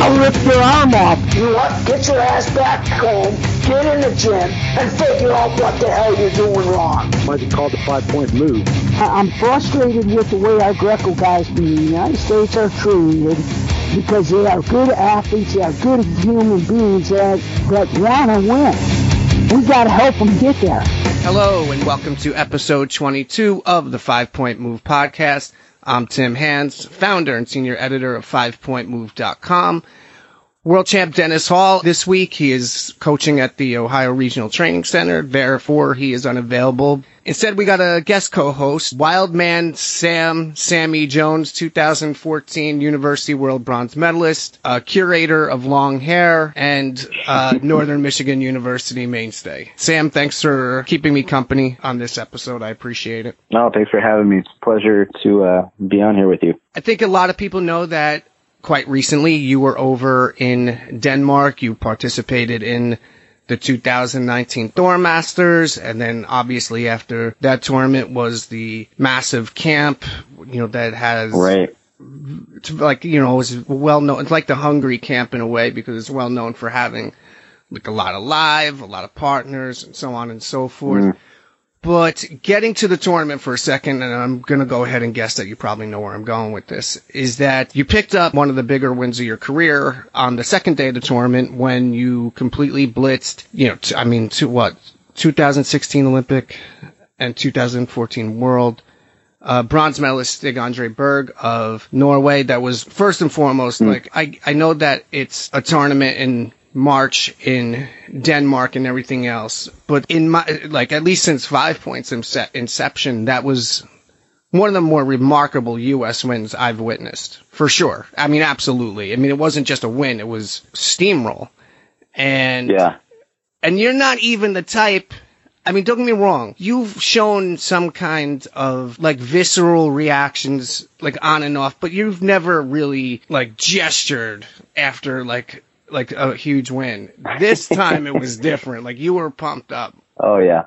I'll rip your arm off. You know what? Get your ass back home, get in the gym, and figure out what the hell you're doing wrong. Might be called the five-point move. I'm frustrated with the way our Greco guys in the United States are treated because they are good athletes, they are good human beings that, that want to win. We got to help them get there. Hello, and welcome to episode 22 of the Five Point Move podcast. I'm Tim Hands, founder and senior editor of FivePointMove.com. World champ Dennis Hall this week. He is coaching at the Ohio Regional Training Center. Therefore, he is unavailable. Instead, we got a guest co-host, Wildman Sam Sammy Jones, 2014 University World Bronze Medalist, a curator of long hair, and uh, Northern Michigan University mainstay. Sam, thanks for keeping me company on this episode. I appreciate it. No, thanks for having me. It's a pleasure to uh, be on here with you. I think a lot of people know that quite recently you were over in Denmark. You participated in the 2019 Thor Masters, and then obviously after that tournament was the massive camp, you know, that has right. Like you know, it's well known. It's like the Hungary camp in a way because it's well known for having like a lot of live, a lot of partners, and so on and so forth. Mm. But getting to the tournament for a second, and I'm going to go ahead and guess that you probably know where I'm going with this, is that you picked up one of the bigger wins of your career on the second day of the tournament when you completely blitzed, you know, t- I mean, to what, 2016 Olympic and 2014 World. Uh, bronze medalist Stig Andre Berg of Norway. That was first and foremost, mm. like, I, I know that it's a tournament in March in Denmark and everything else. But in my, like, at least since Five Points inception, that was one of the more remarkable U.S. wins I've witnessed, for sure. I mean, absolutely. I mean, it wasn't just a win, it was steamroll. And, yeah. and you're not even the type, I mean, don't get me wrong. You've shown some kind of like visceral reactions, like on and off, but you've never really like gestured after like like a huge win. This time it was different. Like you were pumped up. Oh yeah.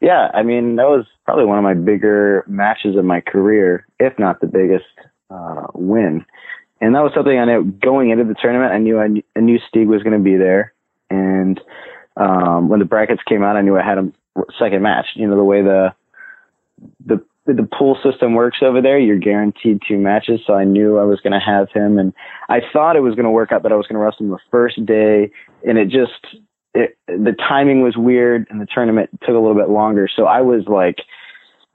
Yeah, I mean that was probably one of my bigger matches of my career, if not the biggest uh, win. And that was something I knew going into the tournament. I knew I knew, I knew Stig was going to be there, and um, when the brackets came out, I knew I had a second match. You know the way the the the pool system works over there, you're guaranteed two matches. So I knew I was going to have him, and I thought it was going to work out that I was going to wrestle him the first day, and it just it, the timing was weird, and the tournament took a little bit longer. So I was like,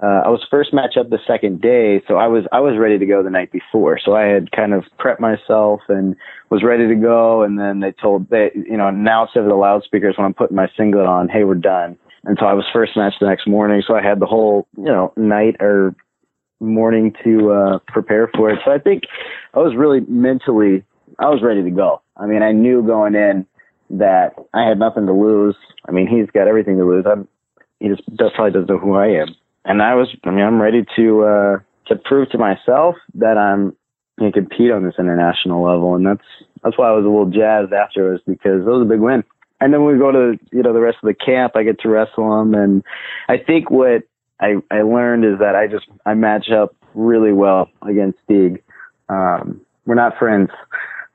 uh, I was first match up the second day, so I was I was ready to go the night before. So I had kind of prepped myself and was ready to go, and then they told they you know announced over the loudspeakers when I'm putting my singlet on, hey, we're done and so I was first match the next morning. So I had the whole, you know, night or morning to uh, prepare for it. So I think I was really mentally, I was ready to go. I mean, I knew going in that I had nothing to lose. I mean, he's got everything to lose. I'm, he just probably doesn't know who I am. And I was, I mean, I'm ready to, uh, to prove to myself that I'm, can compete on this international level. And that's, that's why I was a little jazzed afterwards because it was a big win and then we go to you know the rest of the camp. I get to wrestle him, and I think what I I learned is that I just I match up really well against Stig. Um, we're not friends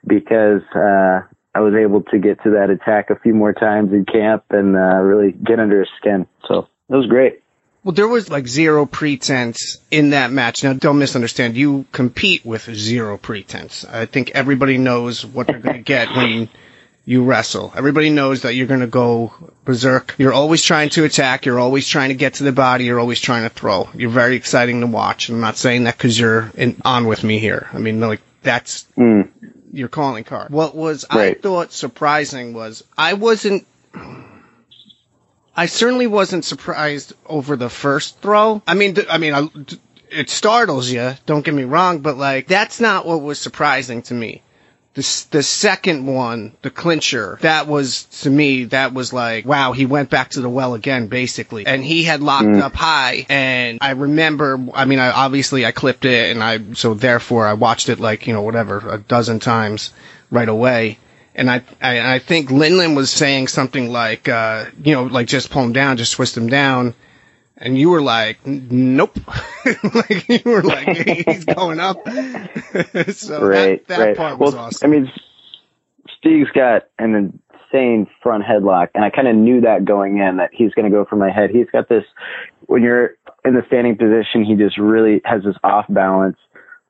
because uh, I was able to get to that attack a few more times in camp and uh, really get under his skin. So it was great. Well, there was like zero pretense in that match. Now, don't misunderstand. You compete with zero pretense. I think everybody knows what they're going to get when you wrestle. Everybody knows that you're going to go berserk. You're always trying to attack. You're always trying to get to the body. You're always trying to throw. You're very exciting to watch. I'm not saying that because you're in, on with me here. I mean, like that's mm. your calling card. What was right. I thought surprising was I wasn't. I certainly wasn't surprised over the first throw. I mean, I mean, I, it startles you. Don't get me wrong, but like that's not what was surprising to me the, the second one, the clincher, that was, to me, that was like, wow, he went back to the well again, basically. And he had locked mm. up high. And I remember, I mean, I obviously I clipped it and I, so therefore I watched it like, you know, whatever, a dozen times right away. And I, I, I think Lindland was saying something like, uh, you know, like just pull him down, just twist him down and you were like, nope. like you were like, hey, he's going up. so right, that, that right. part was well, awesome. I mean, Stig's got an insane front headlock, and I kind of knew that going in that he's going to go for my head. He's got this when you're in the standing position, he just really has this off balance.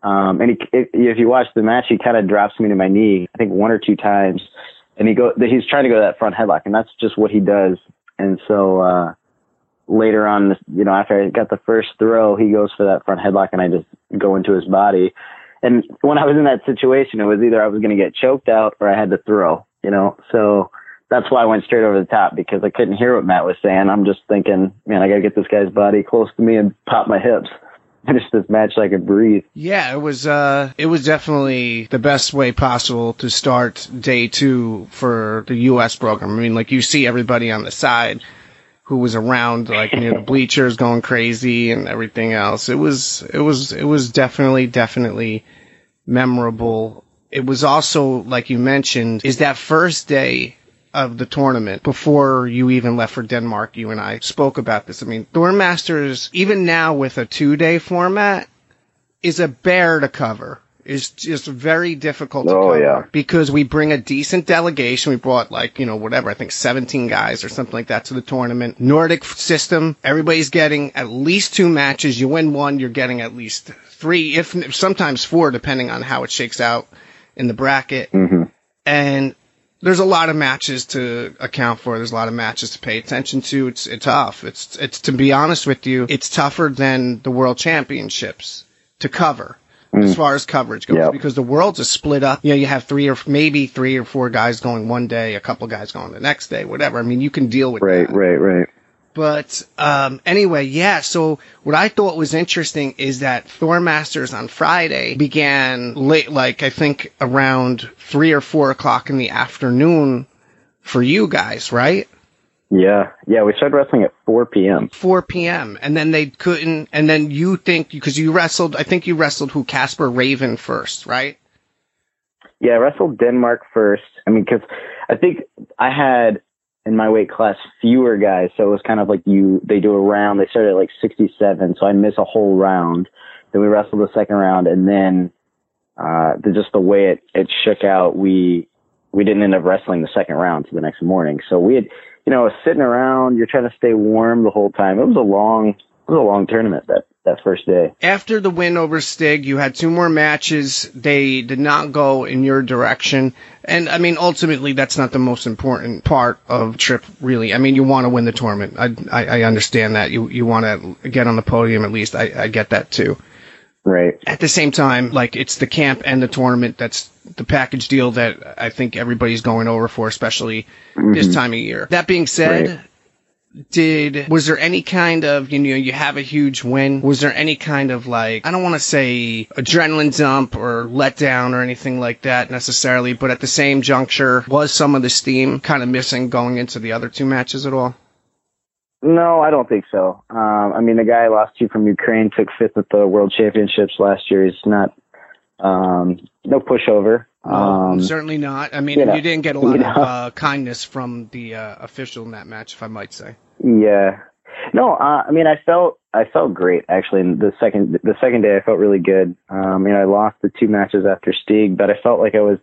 Um, and he, if, if you watch the match, he kind of drops me to my knee, I think one or two times, and he go he's trying to go to that front headlock, and that's just what he does. And so uh, later on, you know, after I got the first throw, he goes for that front headlock, and I just go into his body. And when I was in that situation, it was either I was going to get choked out or I had to throw, you know. So that's why I went straight over the top because I couldn't hear what Matt was saying. I'm just thinking, man, I got to get this guy's body close to me and pop my hips. Finish this match so I could breathe. Yeah, it was uh it was definitely the best way possible to start day 2 for the US program. I mean, like you see everybody on the side who was around like near the bleachers going crazy and everything else. It was it was it was definitely definitely memorable. It was also like you mentioned is that first day of the tournament before you even left for Denmark. You and I spoke about this. I mean, Thor Masters, even now with a two day format, is a bear to cover. Is just very difficult to Oh, cover yeah. because we bring a decent delegation. We brought like you know whatever I think 17 guys or something like that to the tournament. Nordic system. Everybody's getting at least two matches. You win one, you're getting at least three, if sometimes four, depending on how it shakes out in the bracket. Mm-hmm. And there's a lot of matches to account for. There's a lot of matches to pay attention to. It's it's tough. It's it's to be honest with you, it's tougher than the World Championships to cover as far as coverage goes Yep. because the world's is split up. You know, you have three or maybe three or four guys going one day, a couple guys going the next day, whatever. I mean, you can deal with Right, that. right, right. But um, anyway, yeah. So what I thought was interesting is that Thor Masters on Friday began late, like I think around three or four o'clock in the afternoon for you guys, right? Yeah, yeah. We started wrestling at 4 p.m. 4 p.m. and then they couldn't, and then you think because you wrestled, I think you wrestled who Casper Raven first, right? Yeah, I wrestled Denmark first. I mean, because I think I had in my weight class fewer guys, so it was kind of like you. They do a round. They started at like 67, so I miss a whole round. Then we wrestled the second round, and then uh, the, just the way it it shook out, we we didn't end up wrestling the second round to the next morning. So we had, you know, sitting around. You're trying to stay warm the whole time. It was a long, it was a long tournament that that first day. After the win over Stig, you had two more matches. They did not go in your direction. And I mean, ultimately, that's not the most important part of trip, really. I mean, you want to win the tournament. I, I, I understand that. You, you want to get on the podium at least. I, I get that too. Right. At the same time, like, it's the camp and the tournament. That's the package deal that I think everybody's going over for, especially this mm-hmm. time of year. That being said, Right. did was there any kind of you know you have a huge win was there any kind of like i don't want to say adrenaline dump or letdown or anything like that necessarily but at the same juncture was some of the steam kind of missing going into the other two matches at all No, I don't think so. Um, I mean, the guy I lost to you from Ukraine took fifth at the World Championships last year. He's not, um, no pushover. Um, certainly not i mean you know, you didn't get a lot you know. of uh, kindness from the uh, official in that match if i might say yeah. No, uh, I mean, I felt, I felt great actually. In the second, the second day, I felt really good. Um, you know, I lost the two matches after Stig, but I felt like I was,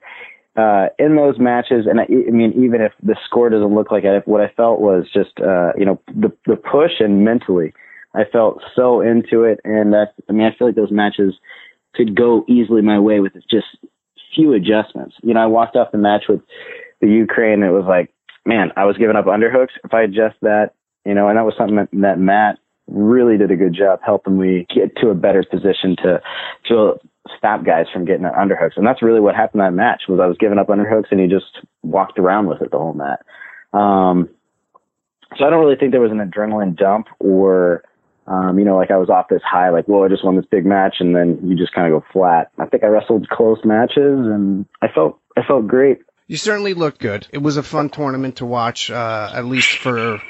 uh, in those matches. And I, I mean, even if the score doesn't look like it, what I felt was just, uh, you know, the, the push and mentally, I felt so into it. And that, I mean, I feel like those matches could go easily my way with just few adjustments. You know, I walked off the match with the Ukraine. And it was like, man, I was giving up underhooks. If I adjust that, you know, and that was something that, that Matt really did a good job helping me get to a better position to to stop guys from getting underhooks. And that's really what happened that match was I was giving up underhooks and he just walked around with it the whole mat. Um, so I don't really think there was an adrenaline dump or um, you know, like I was off this high, like, whoa, I just won this big match, and then you just kind of go flat. I think I wrestled close matches, and I felt I felt great. you certainly looked good it was a fun tournament to watch uh, at least for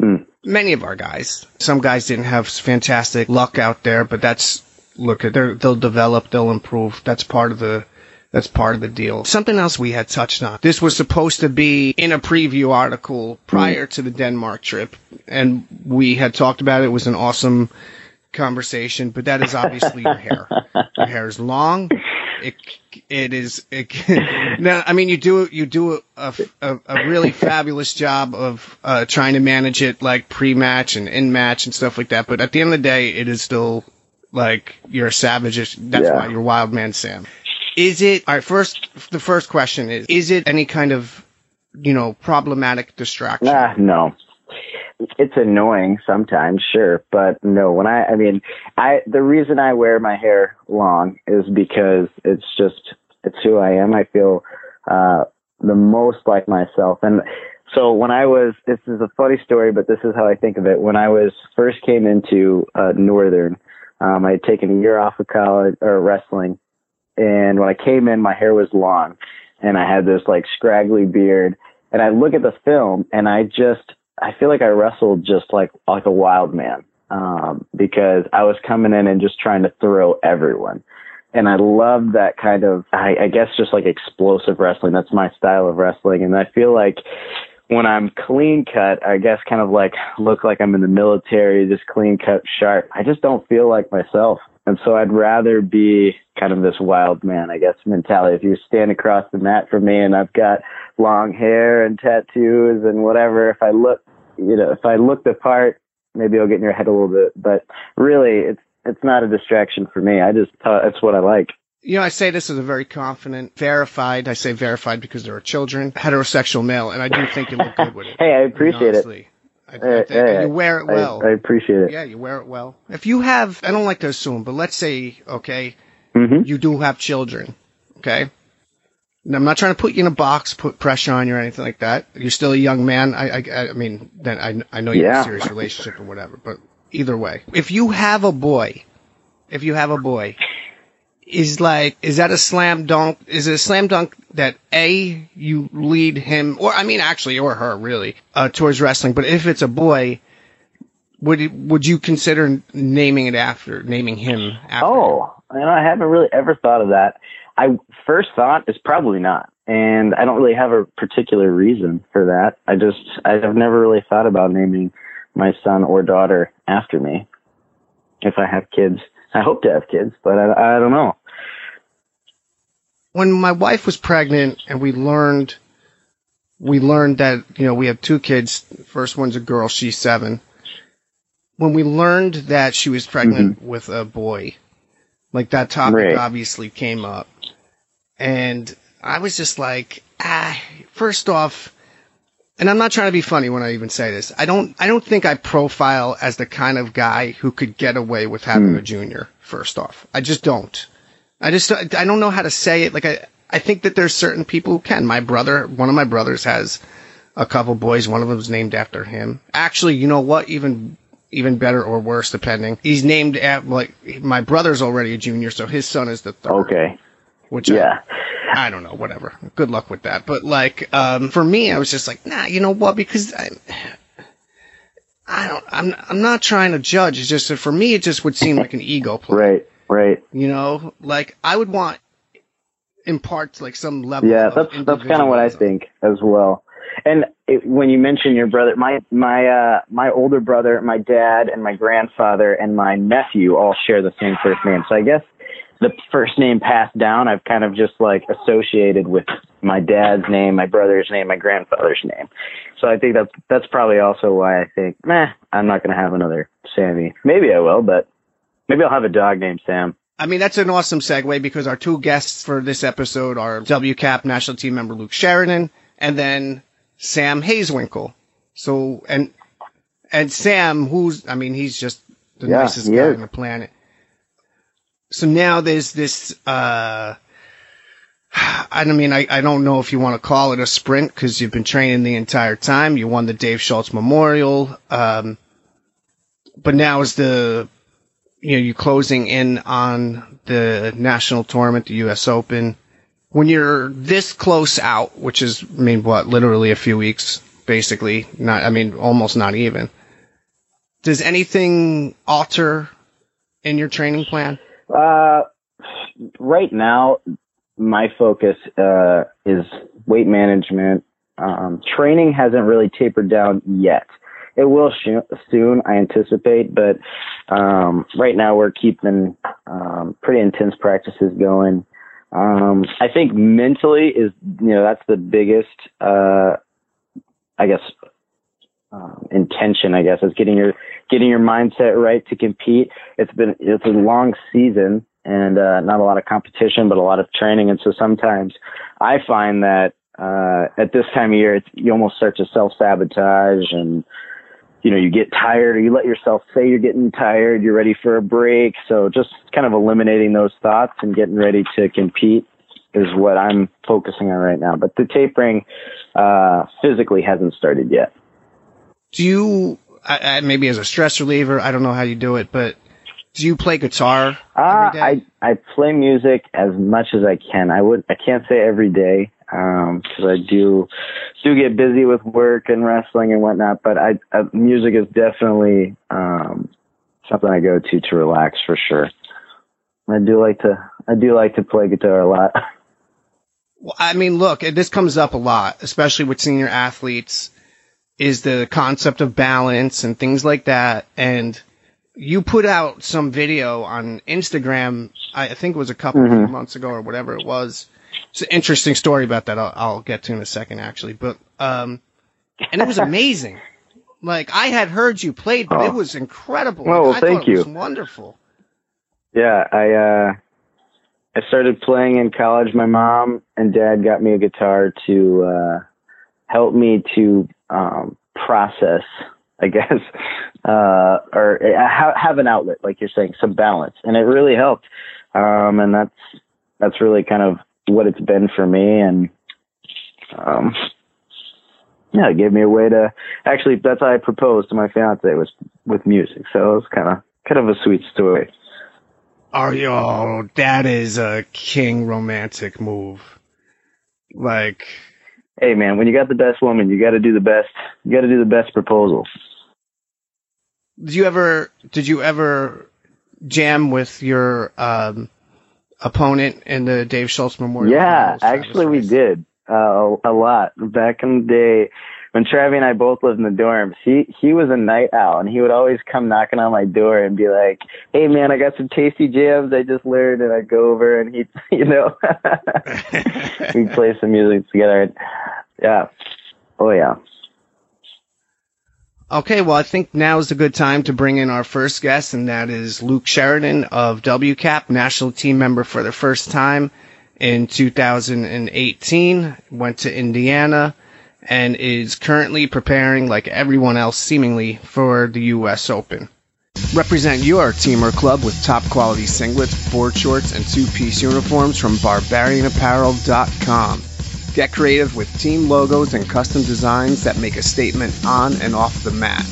Mm. many of our guys. Some guys didn't have fantastic luck out there, but that's look, they're, they'll develop, they'll improve. That's part of the that's part of the deal. Something else we had touched on. This was supposed to be in a preview article prior to the Denmark trip, and we had talked about it. It was an awesome conversation, but that is obviously your hair. Your hair is long. it it is. It, now, I mean, you do you do a, a, a really fabulous job of uh, trying to manage it like pre-match and in-match and stuff like that. But at the end of the day, it is still like you're a savage. That's Yeah. why you're Wild Man Sam. Is it all right? First, the first question is: Is it any kind of you know problematic distraction? Nah, no. It's annoying sometimes, sure, but no. When I, I mean, I the reason I wear my hair long is because it's just it's who I am. I feel uh, the most like myself, and so when I was, this is a funny story, but this is how I think of it. When I was first came into uh, Northern, um, I had taken a year off of college or wrestling, and when I came in, my hair was long, and I had this like scraggly beard, and I look at the film, and I just I feel like I wrestled just like like a wild man um, because I was coming in and just trying to throw everyone. And I love that kind of, I, I guess, just like explosive wrestling. That's my style of wrestling. And I feel like when I'm clean cut, I guess kind of like look like I'm in the military, just clean cut, sharp. I just don't feel like myself. And so I'd rather be kind of this wild man, I guess, mentality. If you stand across the mat from me and I've got long hair and tattoos and whatever, if I look, you know, if I look the part, maybe I'll get in your head a little bit. But really, it's it's not a distraction for me. I just that's what I like. You know, I say this as a very confident, verified. I say verified because there are children, heterosexual male, and I do think you look good with it. Hey, I appreciate it. honestly. I, I think- hey, you wear it well. I, appreciate it. yeah, you wear it well. If you have, I don't like to assume, but let's say, okay, hmm you do have children, okay? And I'm not trying to put you in a box, put pressure on you or anything like that. You're still a young man. I, I, I mean, then I, I know you have Yeah. a serious relationship or whatever, but either way, if you have a boy, if you have a boy, is like, is that a slam dunk? Is it a slam dunk that A, you lead him, or I mean, actually, or her really, uh, towards wrestling, but if it's a boy, would it, would you consider naming it after, naming him after? Oh, you know, I haven't really ever thought of that. I first thought is probably not, and I don't really have a particular reason for that. I just I've never really thought about naming my son or daughter after me. If I have kids, I hope to have kids, but I, I don't know. When my wife was pregnant and we learned we learned that you know we have two kids. First one's a girl. She's seven. When we learned that she was pregnant with a boy like that topic Right. obviously came up. And i was just like ah first off and i'm not trying to be funny when i even say this. I don't i don't think i profile as the kind of guy who could get away with having a junior first off. I just don't I just I don't know how to say it. Like I I think that there's certain people who can. My brother, one of my brothers has a couple boys. One of them's named after him. Actually, you know what? Even even better or worse, depending. He's named after like my brother's already a junior, so his son is the third. Okay, Which yeah, I, I don't know. Whatever. Good luck with that. But like um, for me, I was just like, nah. You know what? Because I. I don't. I'm. I'm not trying to judge. It's just that for me, it just would seem like an ego play. right, right. You know, like I would want impart like some level. Yeah, that's that's kind of what I think as well. And it, when you mention your brother, my my uh my older brother, my dad, and my grandfather and my nephew all share the same first name. So I guess the first name passed down, I've kind of just like associated with my dad's name, my brother's name, my grandfather's name. So I think that's that's probably also why I think, meh, I'm not gonna have another Sammy. Maybe I will, but maybe I'll have a dog named Sam. I mean, that's an awesome segue because our two guests for this episode are WCAP national team member Luke Sheridan and then Sam Hazewinkel. So and and Sam, who's I mean, he's just the Yeah, nicest guy is. on the planet. So now there's this. uh I mean, I, I don't know if you want to call it a sprint because you've been training the entire time. You won the Dave Schultz Memorial, um, but now is the you know, you're closing in on the national tournament, the U.S. Open. When you're this close out, which is, I mean, what, literally a few weeks, basically, not, I mean, almost not even. Does anything alter in your training plan? Uh, right now, my focus uh, is weight management. Um, training hasn't really tapered down yet. It will sh- soon, I anticipate, but um, right now we're keeping um, pretty intense practices going. Um, I think mentally is, you know, that's the biggest, uh, I guess, um, intention, I guess, is getting your, getting your mindset right to compete. It's been, it's a long season and, uh, not a lot of competition, but a lot of training. And so sometimes I find that, uh, at this time of year, it's, you almost start to self sabotage and, you know, you get tired or you let yourself say you're getting tired, you're ready for a break. So just kind of eliminating those thoughts and getting ready to compete is what I'm focusing on right now. But the tapering, uh, physically hasn't started yet. Do you, I, I, maybe as a stress reliever, I don't know how you do it, but do you play guitar? Uh, I, I play music as much as I can. I would, I can't say every day um cause I do do get busy with work and wrestling and whatnot but I, I music is definitely um something I go to to relax for sure. I do like to I do like to play guitar a lot. Well, I mean look this comes up a lot especially with senior athletes is the concept of balance and things like that. And you put out some video on Instagram I think it was a couple mm-hmm. of months ago or whatever it was it's an interesting story about that. I'll, I'll get to in a second, actually. But um, and it was amazing. like I had heard you played, but oh. it was incredible. Oh, like, thank you. wonderful. Yeah, I uh, I started playing in college. My mom and dad got me a guitar to uh, help me to um, process, I guess, uh, or uh, have an outlet, like you're saying, some balance, and it really helped. Um, and that's that's really kind of what it's been for me and um yeah, it gave me a way to actually that's how I proposed to my fiance was with music. So it was kind of kind of a sweet story. Are you? Oh, that is a king romantic move. Like, hey man, when you got the best woman, you got to do the best. You got to do the best proposal. Did you ever? Did you ever jam with your um, opponent in the Dave Schultz Memorial. Yeah, actually we did uh, a lot back in the day when Travi and I both lived in the dorms. He he was a night owl, and he would always come knocking on my door and be like, "Hey man, I got some tasty jams I just learned," and I'd go over and he'd you know we'd play some music together. Yeah, oh yeah. Okay, well, I think now is a good time to bring in our first guest, and that is Luke Sheridan of WCAP, national team member for the first time in 2018. Went to Indiana and is currently preparing, like everyone else seemingly, for the U.S. Open. Represent your team or club with top quality singlets, board shorts, and two piece uniforms from BarbarianApparel.com. Get creative with team logos and custom designs that make a statement on and off the mat.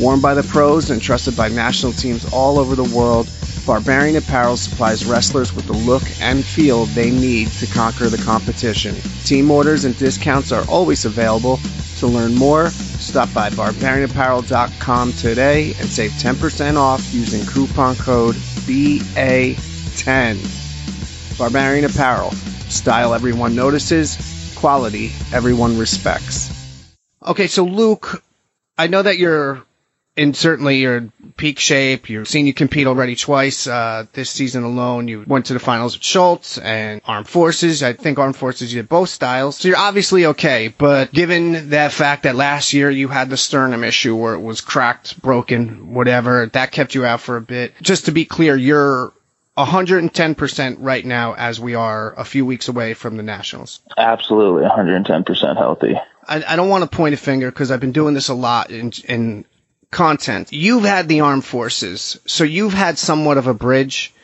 Worn by the pros and trusted by national teams all over the world, Barbarian Apparel supplies wrestlers with the look and feel they need to conquer the competition. Team orders and discounts are always available. To learn more, stop by barbarianapparel.com today and save 10% off using coupon code BA10. Barbarian Apparel. Style everyone notices, quality everyone respects. Okay, so Luke, I know that you're in certainly your peak shape. You've seen you compete already twice uh, this season alone. You went to the finals with Schultz and Armed Forces. I think Armed Forces you did both styles, so you're obviously okay. But given that fact that last year you had the sternum issue where it was cracked, broken, whatever, that kept you out for a bit. Just to be clear, you're 110% right now as we are a few weeks away from the Nationals. Absolutely, 110% healthy. I, I don't want to point a finger because I've been doing this a lot in, in content. You've had the armed forces, so you've had somewhat of a bridge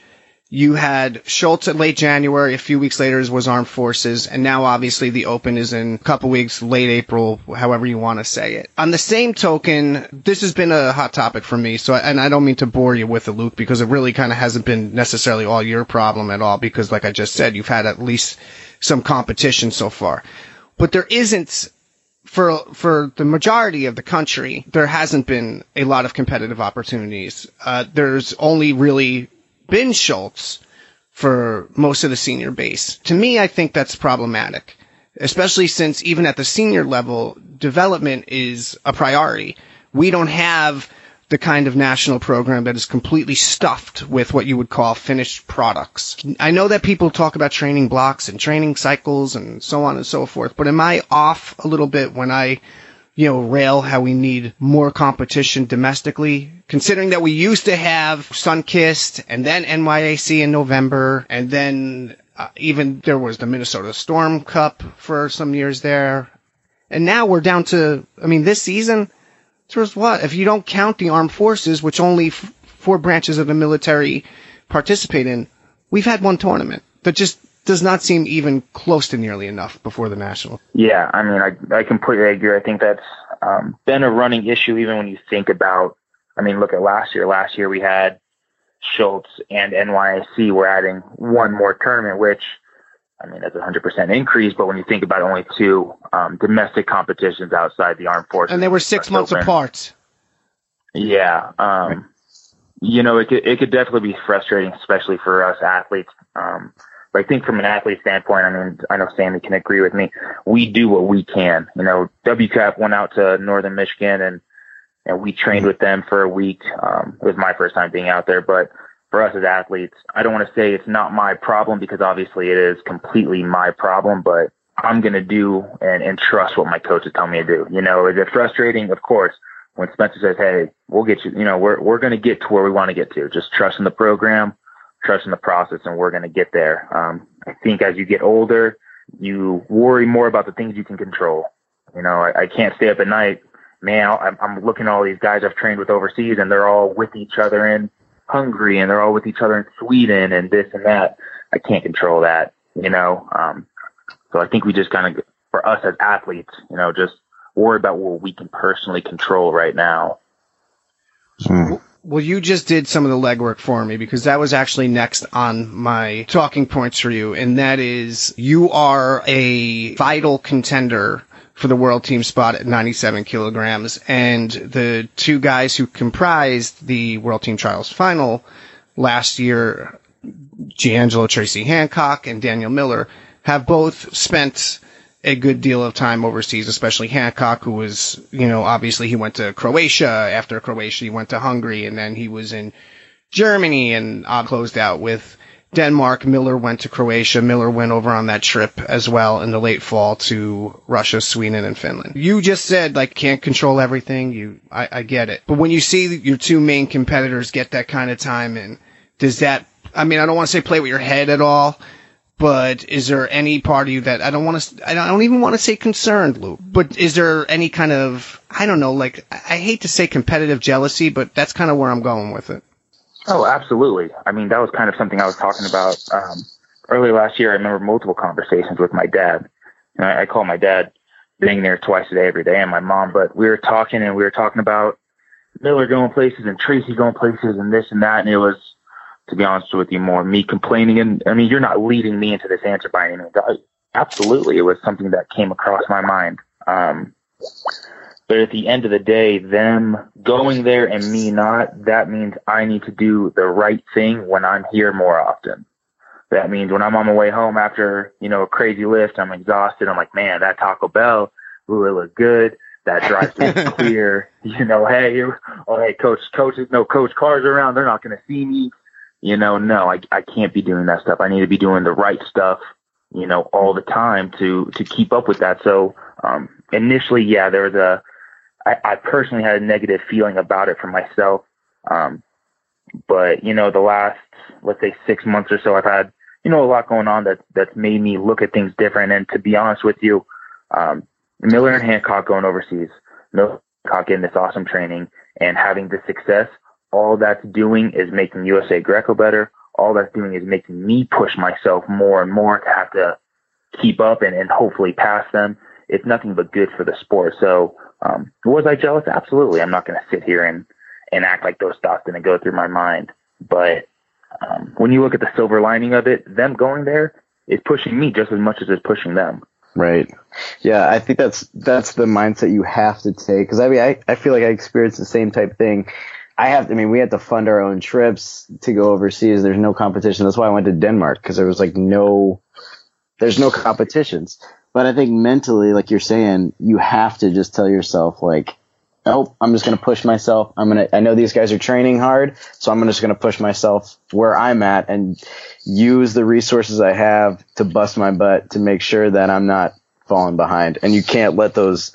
you had Schultz at late January. A few weeks later was Armed Forces, and now obviously the Open is in a couple weeks, late April, however you want to say it. On the same token, this has been a hot topic for me. So, and I don't mean to bore you with it, Luke, because it really kind of hasn't been necessarily all your problem at all. Because, like I just said, you've had at least some competition so far, but there isn't for for the majority of the country, there hasn't been a lot of competitive opportunities. Uh, there's only really been Schultz for most of the senior base. To me, I think that's problematic, especially since even at the senior level, development is a priority. We don't have the kind of national program that is completely stuffed with what you would call finished products. I know that people talk about training blocks and training cycles and so on and so forth, but am I off a little bit when I you know, rail how we need more competition domestically, considering that we used to have Sunkist and then NYAC in November, and then uh, even there was the Minnesota Storm Cup for some years there. And now we're down to, I mean, this season, there's what? If you don't count the armed forces, which only f- four branches of the military participate in, we've had one tournament that just does not seem even close to nearly enough before the national. Yeah, I mean, I I completely agree. I think that's um, been a running issue even when you think about. I mean, look at last year. Last year we had Schultz and NYAC were adding one more tournament, which I mean that's a hundred percent increase. But when you think about only two um, domestic competitions outside the armed forces, and they were six months open, apart. Yeah, um, you know, it could it could definitely be frustrating, especially for us athletes. Um, I think from an athlete standpoint, I mean, I know Sammy can agree with me. We do what we can. You know, WCAP went out to Northern Michigan and, and we trained with them for a week. Um, it was my first time being out there, but for us as athletes, I don't want to say it's not my problem because obviously it is completely my problem, but I'm going to do and, and trust what my coaches tell me to do. You know, is it frustrating? Of course. When Spencer says, Hey, we'll get you, you know, we're, we're going to get to where we want to get to. Just trust in the program trust in the process and we're going to get there. Um, I think as you get older, you worry more about the things you can control. You know, I, I can't stay up at night. Man, I'm, I'm looking at all these guys I've trained with overseas and they're all with each other in Hungary and they're all with each other in Sweden and this and that. I can't control that, you know? Um, so I think we just kind of, for us as athletes, you know, just worry about what we can personally control right now. Mm. Well, you just did some of the legwork for me because that was actually next on my talking points for you, and that is you are a vital contender for the world team spot at 97 kilograms, and the two guys who comprised the world team trials final last year, G'Angelo Tracy Hancock and Daniel Miller, have both spent a good deal of time overseas, especially Hancock, who was, you know, obviously he went to Croatia. After Croatia, he went to Hungary, and then he was in Germany and uh, closed out with Denmark. Miller went to Croatia. Miller went over on that trip as well in the late fall to Russia, Sweden, and Finland. You just said like can't control everything. You, I, I get it. But when you see your two main competitors get that kind of time in, does that? I mean, I don't want to say play with your head at all but is there any part of you that I don't want to, I don't even want to say concerned, Lou, but is there any kind of, I don't know, like, I hate to say competitive jealousy, but that's kind of where I'm going with it. Oh, absolutely. I mean, that was kind of something I was talking about, um, earlier last year. I remember multiple conversations with my dad. And I, I call my dad being there twice a day, every day, and my mom, but we were talking and we were talking about Miller going places and Tracy going places and this and that. And it was, to be honest with you, more me complaining. And I mean, you're not leading me into this answer by any means. I, absolutely, it was something that came across my mind. Um, but at the end of the day, them going there and me not, that means I need to do the right thing when I'm here more often. That means when I'm on my way home after, you know, a crazy lift, I'm exhausted. I'm like, man, that Taco Bell, ooh, it looked good. That drive through clear. You know, hey, oh, hey, coach, coaches, no coach cars around. They're not going to see me you know, no, I, I can't be doing that stuff. I need to be doing the right stuff, you know, all the time to, to keep up with that. So, um, initially, yeah, there was a, I, I personally had a negative feeling about it for myself. Um, but you know, the last, let's say six months or so, I've had, you know, a lot going on that, that's made me look at things different. And to be honest with you, um, Miller and Hancock going overseas, Miller Hancock getting this awesome training and having the success all that's doing is making USA Greco better. All that's doing is making me push myself more and more to have to keep up and, and hopefully pass them. It's nothing but good for the sport. So, um, was I jealous? Absolutely. I'm not going to sit here and, and act like those thoughts didn't go through my mind. But, um, when you look at the silver lining of it, them going there is pushing me just as much as it's pushing them. Right. Yeah, I think that's that's the mindset you have to take. Because I mean, I, I feel like I experienced the same type thing I have, to I mean, we had to fund our own trips to go overseas. There's no competition. That's why I went to Denmark because there was like no, there's no competitions. But I think mentally, like you're saying, you have to just tell yourself like, nope, I'm just to push myself. I'm to, I know these guys are training hard, so I'm just going to push myself where I'm at and use the resources I have to bust my butt to make sure that I'm not falling behind. And you can't let those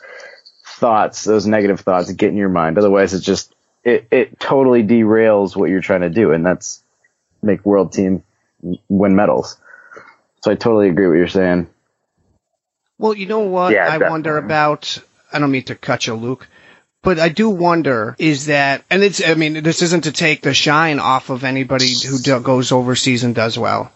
thoughts, those negative thoughts get in your mind. Otherwise it's just, it, it totally derails what you're trying to do. And that's make world team win medals. So I totally agree with what you're saying. Well, you know what Yeah, I definitely. wonder about. I don't mean to cut you, Luke, but I do wonder is that, and it's. I mean, this isn't to take the shine off of anybody who do, goes overseas and does well,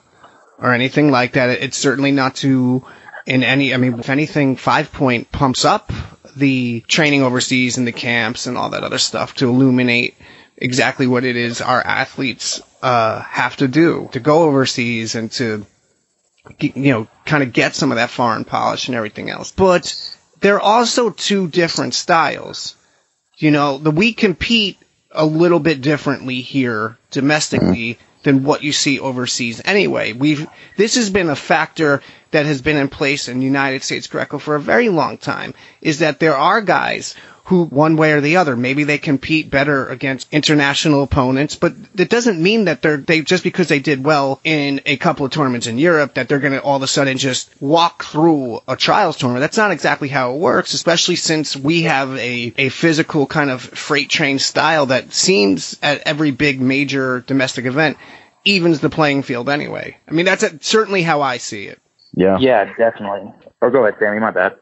or anything like that. It's certainly not to. In any, I mean, if anything, Five Point pumps up the training overseas and the camps and all that other stuff to illuminate exactly what it is our athletes uh, have to do to go overseas and to you know, kind of get some of that foreign polish and everything else. But they're also two different styles. You know, the we compete a little bit differently here domestically than what you see overseas. Anyway, we've this has been a factor that has been in place in United States Greco for a very long time. Is that there are guys who, one way or the other, maybe they compete better against international opponents, but that doesn't mean that they're they just because they did well in a couple of tournaments in Europe that they're going to all of a sudden just walk through a trials tournament. That's not exactly how it works, especially since we have a a physical kind of freight train style that seems at every big major domestic event evens the playing field anyway. I mean, that's certainly how I see it. Yeah. Yeah, definitely. Or go ahead, Sammy. My bad.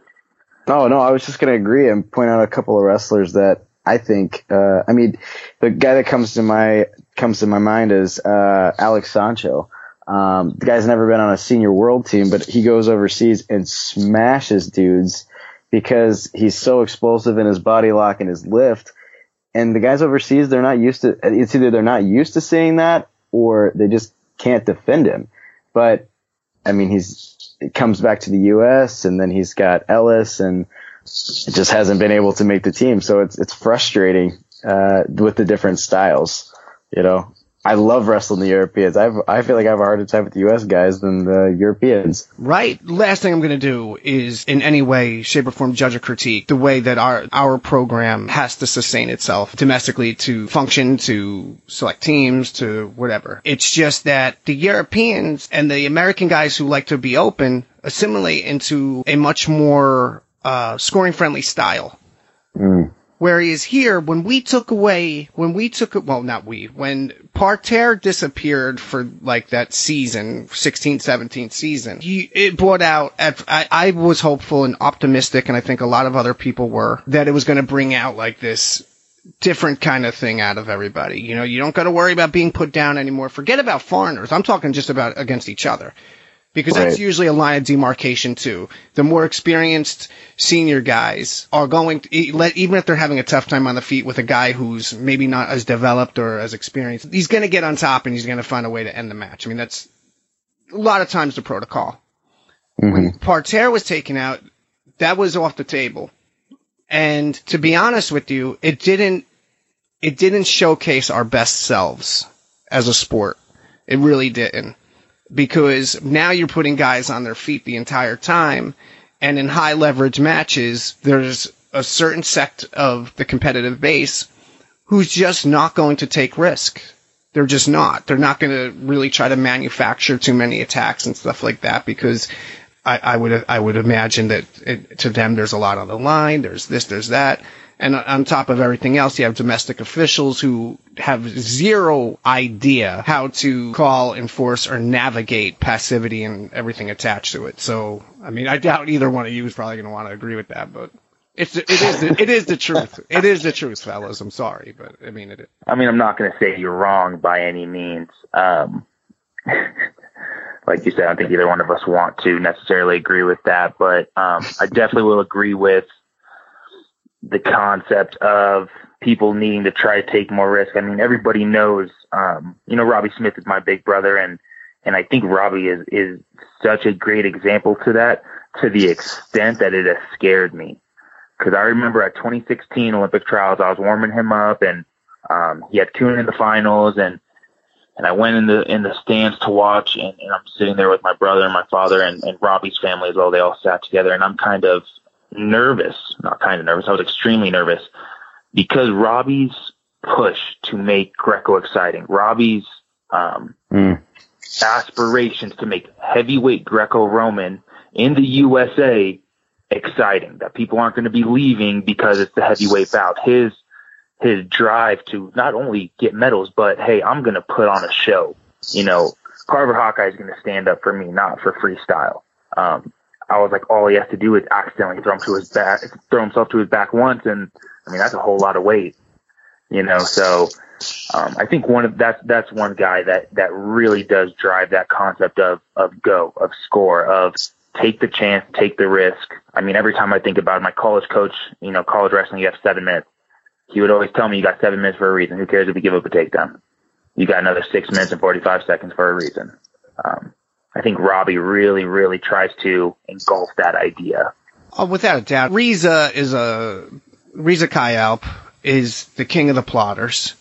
Oh no, I was just going to agree and point out a couple of wrestlers that I think. Uh, I mean, the guy that comes to my comes to my mind is uh, Alex Sancho. Um, the guy's never been on a senior world team, but he goes overseas and smashes dudes because he's so explosive in his body lock and his lift. And the guys overseas, they're not used to. It's either they're not used to seeing that or they just can't defend him. But I mean, he's it comes back to the U.S. and then he's got Ellis and just hasn't been able to make the team. So it's it's frustrating uh, with the different styles. You know, I love wrestling the Europeans. I I feel like I have a harder time with the U.S. guys than the Europeans. Right. Last thing I'm going to do is in any way, shape, or form judge or critique the way that our our program has to sustain itself domestically to function, to select teams, to whatever. It's just that the Europeans and the American guys who like to be open assimilate into a much more uh, scoring friendly style. Whereas here, when we took away, when we took it, well, not we, when Parterre disappeared for like that season, 16, 17 season, he, it brought out, at, I, I was hopeful and optimistic, and I think a lot of other people were, that it was going to bring out like this different kind of thing out of everybody. You know, you don't got to worry about being put down anymore. Forget about foreigners. I'm talking just about against each other because that's usually a line of demarcation too. The more experienced senior guys are going to, even if they're having a tough time on the feet with a guy who's maybe not as developed or as experienced, he's going to get on top and he's going to find a way to end the match. I mean, that's a lot of times the protocol. When mm-hmm. Parterre was taken out, that was off the table. And to be honest with you, it didn't, it didn't showcase our best selves as a sport. It really didn't because now you're putting guys on their feet the entire time. And in high leverage matches, there's a certain sect of the competitive base who's just not going to take risk. They're just not. They're not going to really try to manufacture too many attacks and stuff like that because I, I would I would imagine that it, to them there's a lot on the line. There's this, there's that, and on top of everything else, you have domestic officials who have zero idea how to call, enforce, or navigate passivity and everything attached to it. So, I mean, I doubt either one of you is probably going to want to agree with that, but it's it is the, it is the truth. It is the truth, fellas. I'm sorry, but I mean it. Is. I mean, I'm not going to say you're wrong by any means. Um, like you said, I don't think either one of us want to necessarily agree with that, but um, I definitely will agree with the concept of people needing to try to take more risk. I mean, everybody knows, um, you know, Robby Smith is my big brother, and and I think Robby is is such a great example to that, to the extent that it has scared me. Because I remember at 2016 Olympic trials, I was warming him up, and um, he had Coon in the finals, and and I went in the in the stands to watch, and, and I'm sitting there with my brother and my father and, and Robby's family as well. They all sat together, and I'm kind of nervous, not kind of nervous. I was extremely nervous because Robby's push to make Greco exciting, Robby's um, Mm. aspirations to make heavyweight Greco-Roman in the USA exciting. That people aren't going to be leaving because it's the heavyweight bout. His his drive to not only get medals, but hey, I'm going to put on a show. You know, Carver Hawkeye is going to stand up for me, not for freestyle. Um, I was like, all he has to do is accidentally throw him to his back, throw himself to his back once, and I mean that's a whole lot of weight. You know, so um, I think one of that's that's one guy that that really does drive that concept of of go, of score, of take the chance, take the risk. I mean, every time I think about it, my college coach, you know, college wrestling, you have seven minutes. He would always tell me, you got seven minutes for a reason. Who cares if you give up a takedown? You got another six minutes and 45 seconds for a reason. Um, I think Robby really, really tries to engulf that idea. Oh, without a doubt. Riza is a Riza Kayalp is the king of the plotters.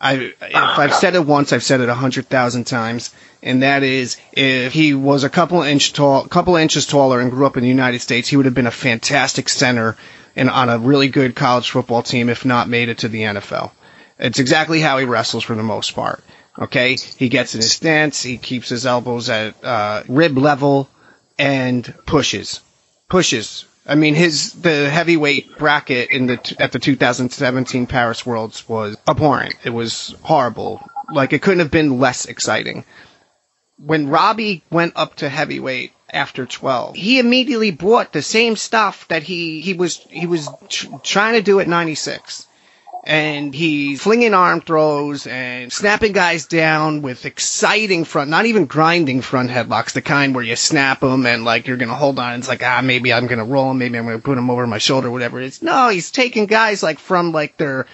I if I've said it once, I've said it a hundred thousand times, and that is if he was a couple inch tall, couple inches taller, and grew up in the United States, he would have been a fantastic center and on a really good college football team, if not made it to the NFL. It's exactly how he wrestles for the most part. Okay, he gets in his stance, he keeps his elbows at uh, rib level, and pushes, pushes. I mean, his the heavyweight bracket in the at the 2017 Paris Worlds was abhorrent. It was horrible. Like it couldn't have been less exciting. When Robby went up to heavyweight after 12, he immediately brought the same stuff that he he was he was tr- trying to do at 96 and he's flinging arm throws and snapping guys down with exciting front, not even grinding front headlocks, the kind where you snap them and like you're gonna hold on. It's like ah, maybe I'm gonna roll him, maybe I'm gonna put him over my shoulder, whatever it is. No, he's taking guys like from like their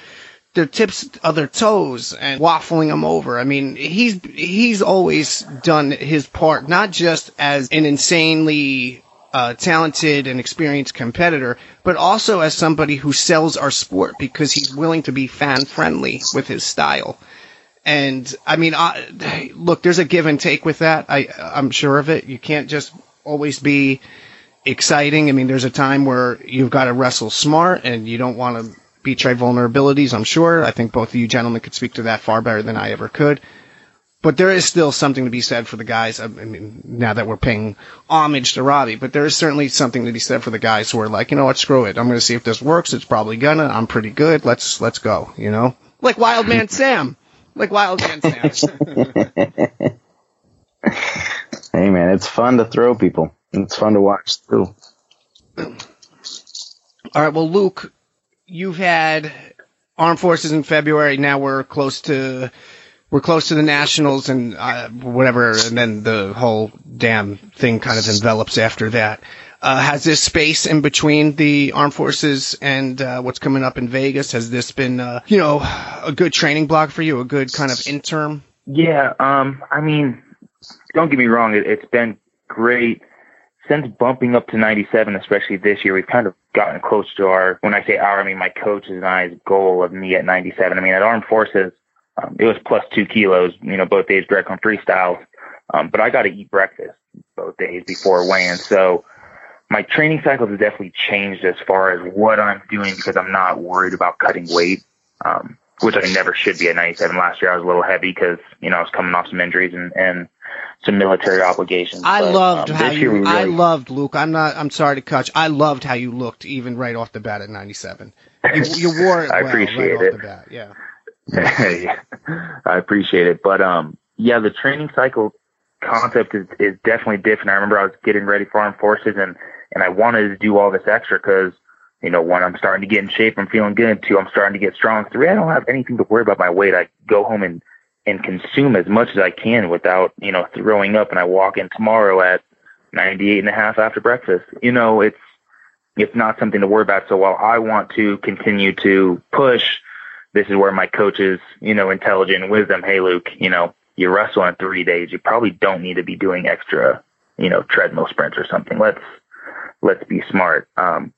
their tips of their toes and waffling them over. I mean, he's he's always done his part, not just as an insanely uh, talented and experienced competitor, but also as somebody who sells our sport because he's willing to be fan friendly with his style. And I mean, I, look, there's a give and take with that. I, I'm sure of it. You can't just always be exciting. I mean, there's a time where you've got to wrestle smart and you don't want to betray vulnerabilities. I'm sure. I think both of you gentlemen could speak to that far better than I ever could. But there is still something to be said for the guys. I mean, now that we're paying homage to Robby, but there is certainly something to be said for the guys who are like, you know what, screw it. I'm going to see if this works. It's probably gonna. I'm pretty good. Let's let's go. You know, like Wild Man Sam, like Wild Man Sam. Hey man, it's fun to throw people. It's fun to watch too. All right. Well, Luke, you've had Armed Forces in February. Now we're close to we're close to the Nationals and uh, whatever, and then the whole damn thing kind of envelops after that. Uh, has this space in between the Armed Forces and uh, what's coming up in Vegas? Has this been, uh, you know, a good training block for you? A good kind of interim? Yeah, um, I mean, don't get me wrong, it, it's been great since bumping up to 97, especially this year. We've kind of gotten close to our, when I say our, I mean my coach's and I's goal of me at 97. I mean, at Armed Forces, um, it was plus two kilos, you know, both days direct on freestyles. Um, but I got to eat breakfast both days before weighing. So my training cycle has definitely changed as far as what I'm doing because I'm not worried about cutting weight, um, which I never should be at 97. Last year I was a little heavy because, you know, I was coming off some injuries and, and some military obligations. I But, loved um, how this year we you. I loved Luke. I'm not. I'm sorry to cut. you. I loved how you looked, even right off the bat at 97. You, you wore it. I well appreciate right it. Off the bat. Yeah. Yeah, I appreciate it. But um, yeah, the training cycle concept is, is definitely different. I remember I was getting ready for armed forces and, and I wanted to do all this extra because, you know, one, I'm starting to get in shape. I'm feeling good. Two, I'm starting to get strong. Three, I don't have anything to worry about my weight. I go home and, and consume as much as I can without, you know, throwing up. And I walk in tomorrow at 98 and a half after breakfast. You know, it's, it's not something to worry about. So while I want to continue to push, this is where my coach's, you know, intelligent wisdom, hey Luke, you know, you wrestle in three days, you probably don't need to be doing extra, you know, treadmill sprints or something. Let's let's be smart. Um,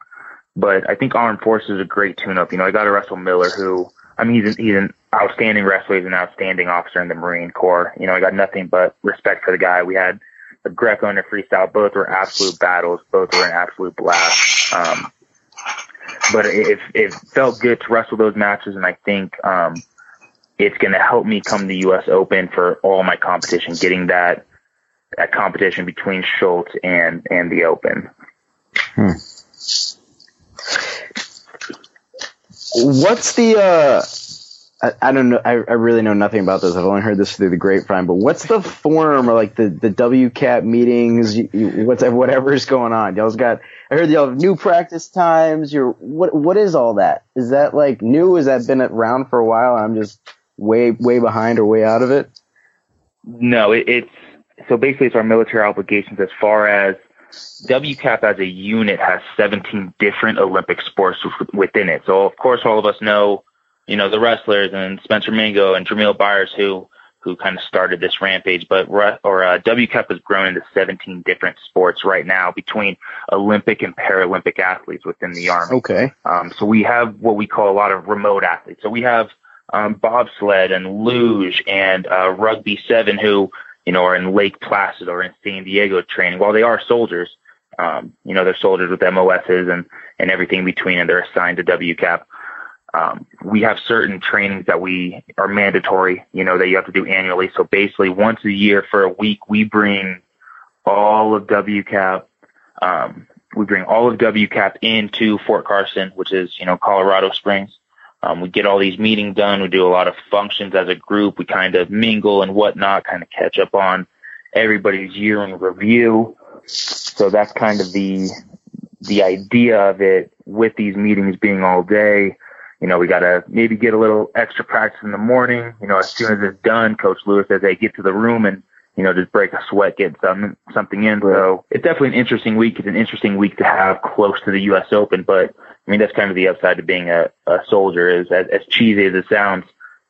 but I think Armed Forces is a great tune-up. You know, I got to wrestle Miller, who I mean, he's an, he's an outstanding wrestler. He's an outstanding officer in the Marine Corps. You know, I got nothing but respect for the guy. We had the Greco and the freestyle. Both were absolute battles. Both were an absolute blast. Um, but it, it felt good to wrestle those matches, and I think um, it's going to help me come to U.S. Open for all my competition, getting that that competition between Schultz and and the Open. Hmm. What's the uh I, I don't know I, I really know nothing about this. I've only heard this through the grapevine, but what's the form or like the, the WCAP meetings, you, you, what's whatever's going on? Y'all's got I heard y'all have new practice times. You're what what is all that? Is that like new? Has that been around for a while? I'm just way way behind or way out of it? No, it, it's so basically it's our military obligations as far as WCAP as a unit has 17 different Olympic sports within it. So of course, all of us know, you know, the wrestlers and Spenser Mango and Jamil Byers who who kind of started this rampage. But or uh, WCAP has grown into 17 different sports right now between Olympic and Paralympic athletes within the Army. Okay. Um, so we have what we call a lot of remote athletes. So we have um, bobsled and luge and uh, rugby seven who you know, are in Lake Placid or in San Diego training. While they are soldiers, um, you know, they're soldiers with MOSs and, and everything between, and they're assigned to WCAP. Um, we have certain trainings that we are mandatory, you know, that you have to do annually. So basically, once a year for a week, we bring all of WCAP. Um, we bring all of WCAP into Fort Carson, which is, you know, Colorado Springs. Um, we get all these meetings done. We do a lot of functions as a group. We kind of mingle and whatnot, kind of catch up on everybody's year in review. So that's kind of the the idea of it with these meetings being all day. You know, we got to maybe get a little extra practice in the morning. You know, as soon as it's done, Coach Lewis says, "Hey, get to the room and you know just break a sweat, get some something in." So it's definitely an interesting week. It's an interesting week to have close to the U.S. Open, but I mean, that's kind of the upside to being a, a soldier is as, as cheesy as it sounds,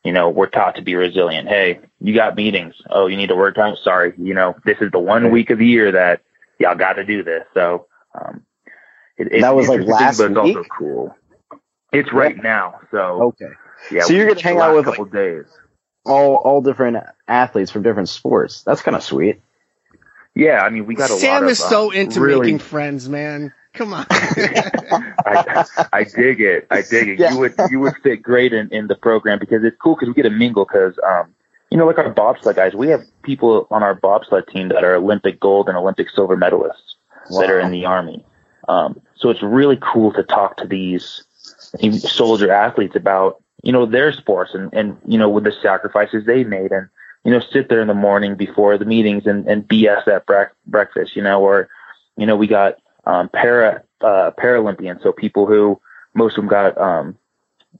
you know, we're taught to be resilient. Hey, you got meetings. Oh, you need to work time. Sorry. You know, this is the one week of the year that y'all got to do this. So, um, it, that was like last but it's week? also cool. It's right yeah. now. So, okay. Yeah. So you're going to hang out with a couple like, days. all, all different athletes from different sports. That's kind of sweet. Yeah. I mean, we got a Sam lot of, is so um, into really, making friends, man. Come on. I, I dig it. I dig it. Yeah. You would you would fit great in, in the program because it's cool because we get to mingle because um you know like our bobsled guys we have people on our bobsled team that are Olympic gold and Olympic silver medalists Wow. that are in the army. Um, so it's really cool to talk to these soldier athletes about you know their sports and and you know with the sacrifices they made and you know sit there in the morning before the meetings and and BS at breakfast you know or you know we got um, para uh, Paralympians, so people who most of them got um,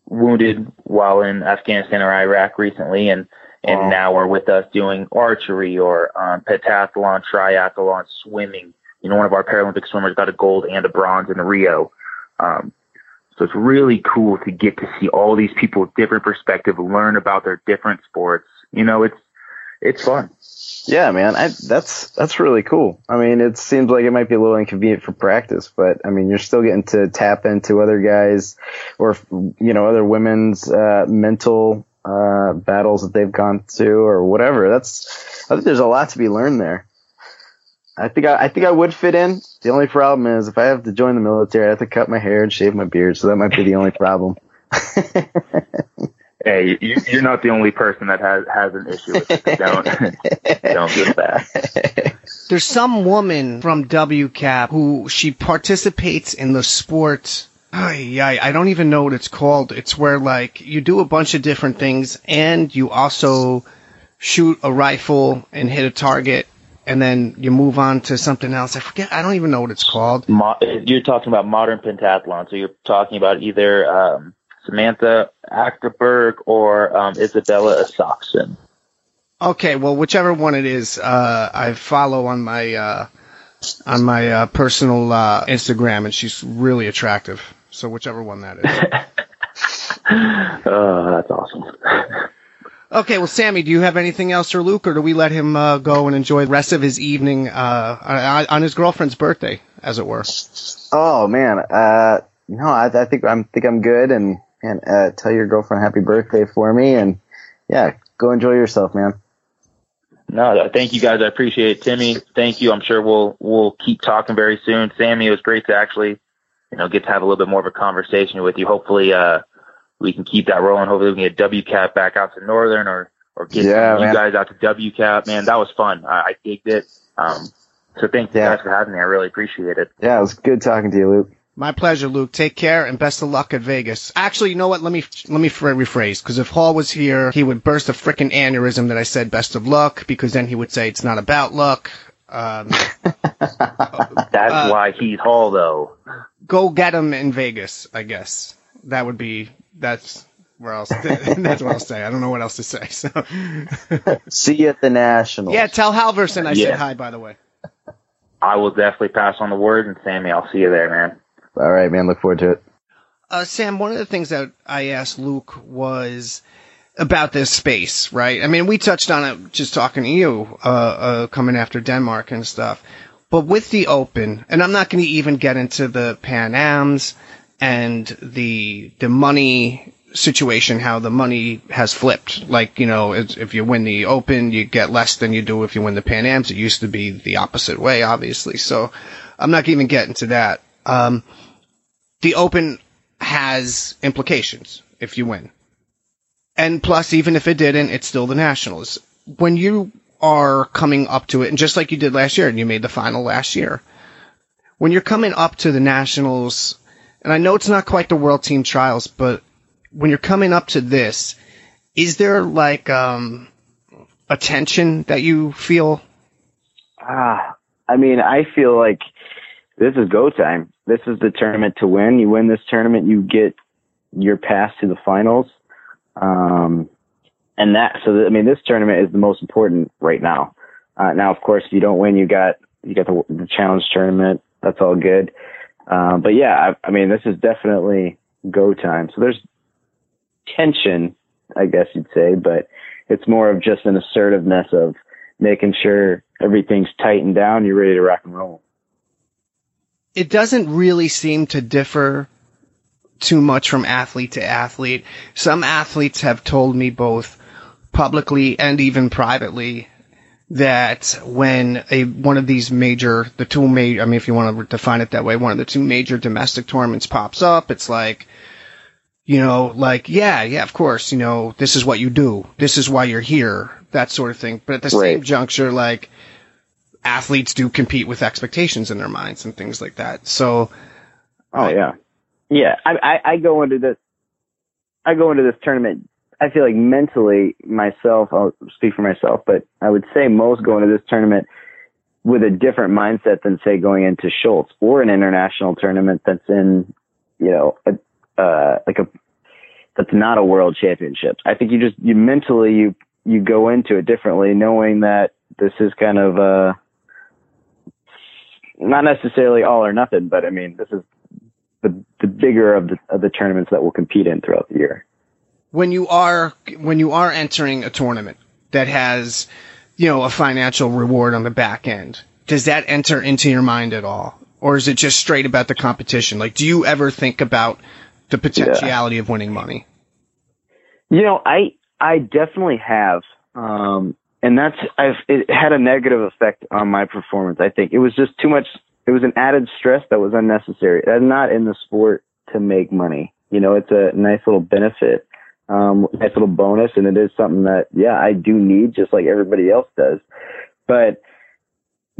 wounded while in Afghanistan or Iraq recently, and and Wow. now are with us doing archery or um, pentathlon, triathlon, swimming. You know, one of our Paralympic swimmers got a gold and a bronze in Rio. Um, so it's really cool to get to see all these people with different perspective, learn about their different sports. You know, it's it's fun. Yeah, man, I, that's that's really cool. I mean, it seems like it might be a little inconvenient for practice, but I mean, you're still getting to tap into other guys or you know other women's uh, mental uh, battles that they've gone through or whatever. That's I think there's a lot to be learned there. I think I, I think I would fit in. The only problem is if I have to join the military, I have to cut my hair and shave my beard, so that might be the only problem. Hey, you, you're not the only person that has has an issue with it. Don't don't get that. There's some woman from WCAP who she participates in the sport. Ay, ay, I don't even know what it's called. It's where like you do a bunch of different things and you also shoot a rifle and hit a target and then you move on to something else. I forget. I don't even know what it's called. Mo- you're talking about modern pentathlon, so you're talking about either um, Samantha Achterberg or um, Isabella Isaksen. Okay, well, whichever one it is, uh, I follow on my uh, on my uh, personal uh, Instagram, and she's really attractive. So whichever one that is. Oh, that's awesome. Okay, well, Sammy, do you have anything else for Luke, or do we let him uh, go and enjoy the rest of his evening uh, on on his girlfriend's birthday, as it were? Oh man, uh, no, I, I think I'm think I'm good, and and uh, tell your girlfriend happy birthday for me, and yeah, go enjoy yourself, man. No, thank you guys. I appreciate it. Timmy, thank you. I'm sure we'll we'll keep talking very soon. Sammy, it was great to actually you know, get to have a little bit more of a conversation with you. Hopefully, uh, we can keep that rolling. Hopefully, we can get WCAP back out to Northern or or get Yeah, you man. guys out to WCAP. Man, that was fun. I, I digged it. Um, so thank you Yeah. guys for having me. I really appreciate it. Yeah, it was good talking to you, Luke. My pleasure, Luke. Take care and best of luck at Vegas. Actually, you know what? Let me let me rephrase because if Hall was here, he would burst a freaking aneurysm that I said best of luck because then he would say it's not about luck. Um, That's Uh, why he's Hall, though. go get him in Vegas. I guess that would be that's where else that's what I'll say. I don't know what else to say. So See you at the Nationals. yeah, tell Halverson I Yeah. said hi. By the way. I will definitely pass on the word, and Sammy, I'll see you there, man. All right, man. Look forward to it. Uh, Sam, one of the things that I asked Luke was about this space, right? I mean, we touched on it just talking to you, uh, uh, coming after Denmark and stuff. But with the Open, and I'm not going to even get into the Pan Ams and the the money situation, how the money has flipped. Like, you know, if you win the Open, you get less than you do if you win the Pan Ams. It used to be the opposite way, obviously. So I'm not even getting to that. Um, the Open has implications if you win. And plus, even if it didn't, it's still the Nationals. When you are coming up to it, and just like you did last year, and you made the final last year, when you're coming up to the Nationals, and I know it's not quite the World Team Trials, but when you're coming up to this, is there like um, a tension that you feel? Ah, I mean, I feel like this is go time. This is the tournament to win. You win this tournament, you get your pass to the finals. Um, and that, so I mean, this tournament is the most important right now. Uh, now, of course, if you don't win, you got, you got the, the challenge tournament. That's all good. Um, but yeah, I, I mean, this is definitely go time. So there's tension, I guess you'd say, but it's more of just an assertiveness of making sure everything's tightened down. You're ready to rock and roll. it doesn't really seem to differ too much from athlete to athlete. Some athletes have told me both publicly and even privately that when a one of these major the two major I mean if you want to define it that way one of the two major domestic tournaments pops up it's like you know like yeah yeah of course you know this is what you do this is why you're here that sort of thing but at the same juncture like athletes do compete with expectations in their minds and things like that. So Oh yeah, yeah. I, I I go into this. I go into this tournament. I feel like mentally myself. I'll speak for myself, but I would say most going into this tournament with a different mindset than say going into Schultz or an international tournament that's in, you know, a, uh, like a that's not a world championship. I think you just you mentally you you go into it differently, knowing that this is kind of uh not necessarily all or nothing, but I mean this is the the bigger of the of the tournaments that we'll compete in throughout the year. When you are when you are entering a tournament that has you know a financial reward on the back end, does that enter into your mind at all, or is it just straight about the competition? Like, do you ever think about the potentiality of winning money? You know, I I definitely have, um, and that's I've it had a negative effect on my performance. I think it was just too much. It was an added stress that was unnecessary. I'm not in the sport to make money. You know, it's a nice little benefit, um, nice little bonus, and it is something that yeah I do need just like everybody else does. But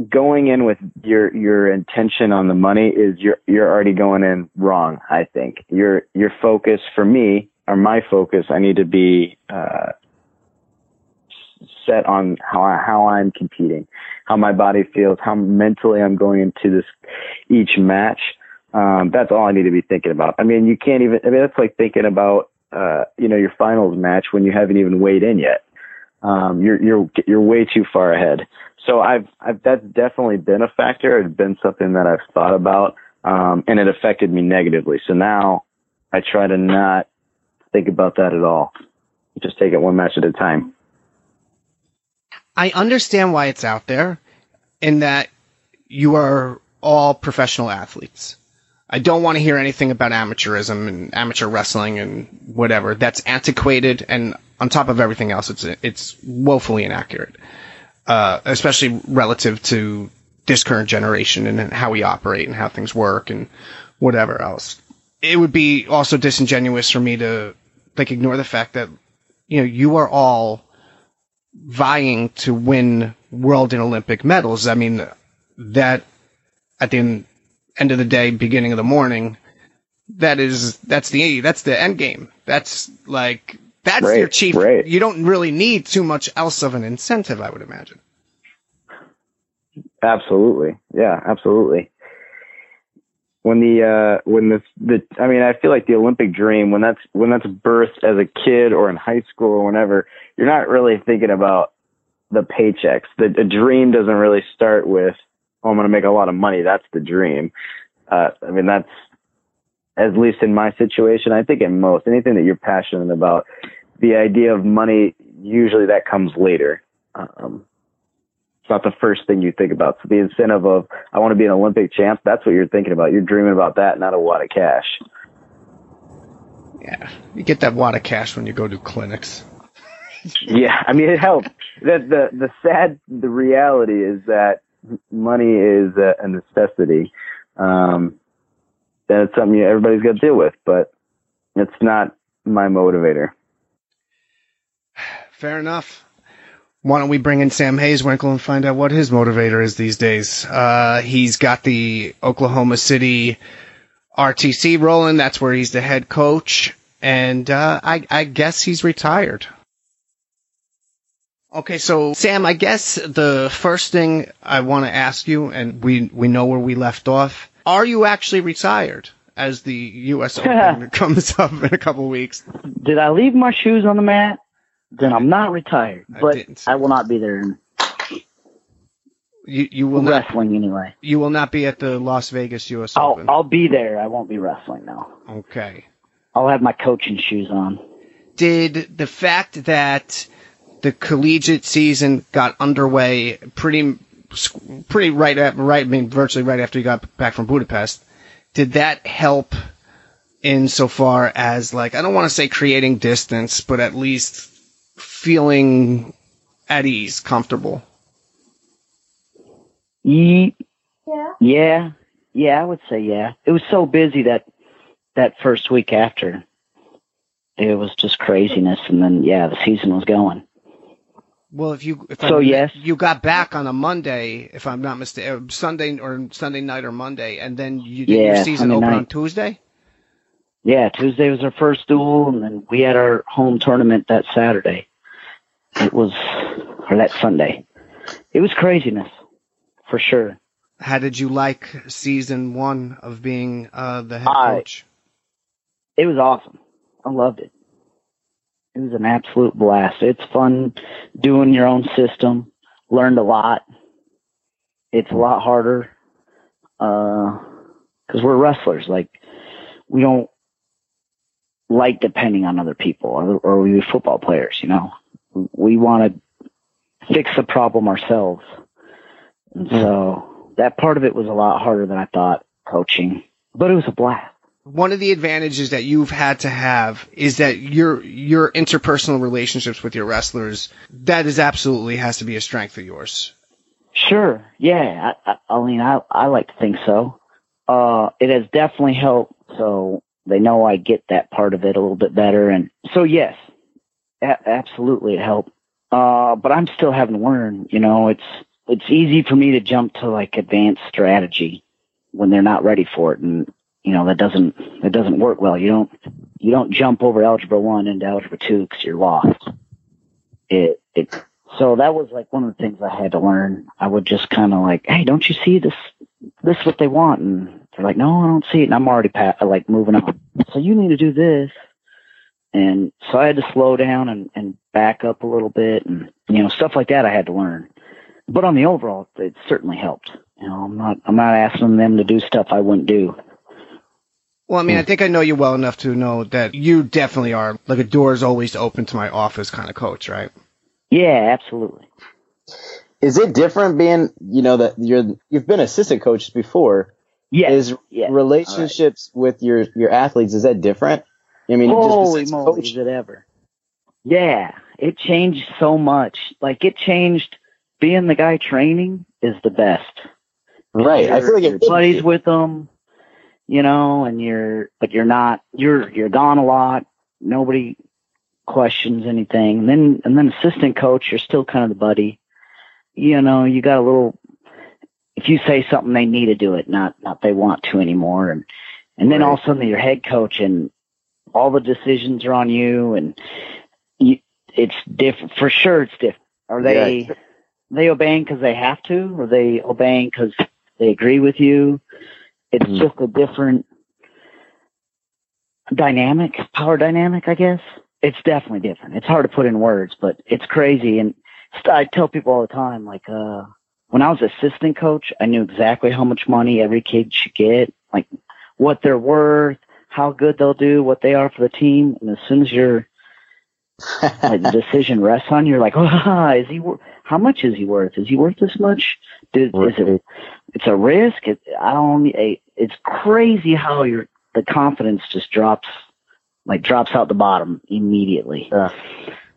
going in with your your intention on the money is you're you're already going in wrong. I think your your focus for me or my focus, I need to be uh, set on how I, how I'm competing, how my body feels, how mentally I'm going into this each match. Um, that's all I need to be thinking about. I mean, you can't even. I mean, that's like thinking about uh, you know your finals match when you haven't even weighed in yet. Um, you're you're you're way too far ahead. So I've, I've that's definitely been a factor. It's been something that I've thought about, um, and it affected me negatively. So now I try to not think about that at all. Just take it one match at a time. I understand why it's out there, in that you are all professional athletes. I don't want to hear anything about amateurism and amateur wrestling and whatever. That's antiquated, and on top of everything else, it's it's woefully inaccurate, uh, especially relative to this current generation and how we operate and how things work and whatever else. It would be also disingenuous for me to like ignore the fact that you know you are all vying to win world and Olympic medals. I mean that at the end, end of the day, beginning of the morning, that is that's the that's the end game. That's like that's Right, your chief. right. You don't really need too much else of an incentive, I would imagine. Absolutely. Yeah, absolutely. When the uh when the the I mean I feel like the Olympic dream when that's when that's birthed as a kid or in high school or whenever, you're not really thinking about the paychecks. The, the dream doesn't really start with oh I'm gonna make a lot of money. That's the dream. Uh I mean that's at least in my situation, I think in most anything that you're passionate about, the idea of money usually that comes later. Um it's not the first thing you think about. So the incentive of I want to be an Olympic champ, that's what you're thinking about. You're dreaming about that, not a wad of cash. Yeah, you get that wad of cash when you go to clinics. Yeah, I mean it helps. The the the sad the reality is that money is a, a necessity. Um, and it's something everybody's got to deal with, but it's not my motivator. Fair enough. Why don't we bring in Sam Hazewinkel and find out what his motivator is these days? Uh, he's got the Oklahoma City RTC rolling. That's where he's the head coach. And uh, I, I guess he's retired. Okay, so Sam, I guess the first thing I want to ask you, and we we know where we left off. Are you actually retired? As the U.S. Open comes up in a couple weeks. Did I leave my shoes on the mat? Then I'm not retired, but didn't. I will not be there in You you will not wrestling anyway. you will not be at the Las Vegas U.S. I'll Open. I'll be there. I won't be wrestling now. Okay. I'll have my coaching shoes on. Did the fact that the collegiate season got underway pretty pretty right at right I mean virtually right after you got back from Budapest, did that help insofar as like I don't want to say creating distance, but at least feeling at ease, comfortable? Yeah. Yeah, yeah, I would say yeah. It was so busy that that first week after, it was just craziness, and then yeah, the season was going. Well, if you if So, I, yes. you got back on a Monday, if I'm not mistaken, Sunday or Sunday night or Monday, and then you did your season open night. on Tuesday. Yeah, Tuesday was our first duel, and then we had our home tournament that Saturday. It was, or that Sunday. It was craziness, for sure. How did you like season one of being uh, the head I- coach? It was awesome. I loved it. It was an absolute blast. It's fun doing your own system. Learned a lot. It's a lot harder uh, because we're wrestlers. Like we don't like depending on other people, or, or we football players. You know, we want to fix the problem ourselves, and so that part of it was a lot harder than I thought. Coaching, but it was a blast. One of the advantages that you've had to have is that your your interpersonal relationships with your wrestlers that is absolutely has to be a strength of yours. Sure. Yeah. I, I, I mean, I, I like to think so. Uh, it has definitely helped. So they know I get that part of it a little bit better. And so, yes, a- absolutely it helped. Uh, but I'm still having to learn, you know, it's, it's easy for me to jump to like advanced strategy when they're not ready for it. And, you know, that doesn't, that doesn't work well. You don't, you don't jump over algebra one into algebra two because you're lost. It, it, so that was like one of the things I had to learn. I would just kind of like, hey, don't you see this? This is what they want, and they're like, no, I don't see it, and I'm already pa- uh, like moving on. So you need to do this, and so I had to slow down and and back up a little bit, and you know stuff like that I had to learn. But on the overall, it certainly helped. You know, I'm not I'm not asking them to do stuff I wouldn't do. Well, I mean, I hmm. think I know you well enough to know that you definitely are like a door is always open to my office kind of coach, right? Yeah, absolutely. Is it different being, you know, that you're you've been assistant coaches before? Yeah, Is yeah. relationships with your your athletes is that different? I mean, Holy just moly, besides is it ever? Yeah, it changed so much. Like it changed. Being the guy training is the best. right? I feel like Your it buddies with them. You know, and you're, but you're not, you're, you're gone a lot. Nobody questions anything. And then, and then assistant coach, you're still kind of the buddy. You know, you got a little, if you say something, they need to do it, not, not they want to anymore. And, and then all of a sudden you're head coach and all the decisions are on you and you, it's different. For sure it's different. Are they, Yeah. they obeying because they have to? Or are they obeying because they agree with you? It's Mhm. just a different dynamic, power dynamic, I guess. It's definitely different. It's hard to put in words, but it's crazy. And I tell people all the time, like, uh, when I was assistant coach, I knew exactly how much money every kid should get, like what they're worth, how good they'll do, what they are for the team. And as soon as you're, like, the decision rests on you, you're like, ah, is he, wor- how much is he worth? Is he worth this much? Did, is it, it's a risk. It, I don't, it, it's crazy how your, the confidence just drops, like drops out the bottom immediately. Yeah.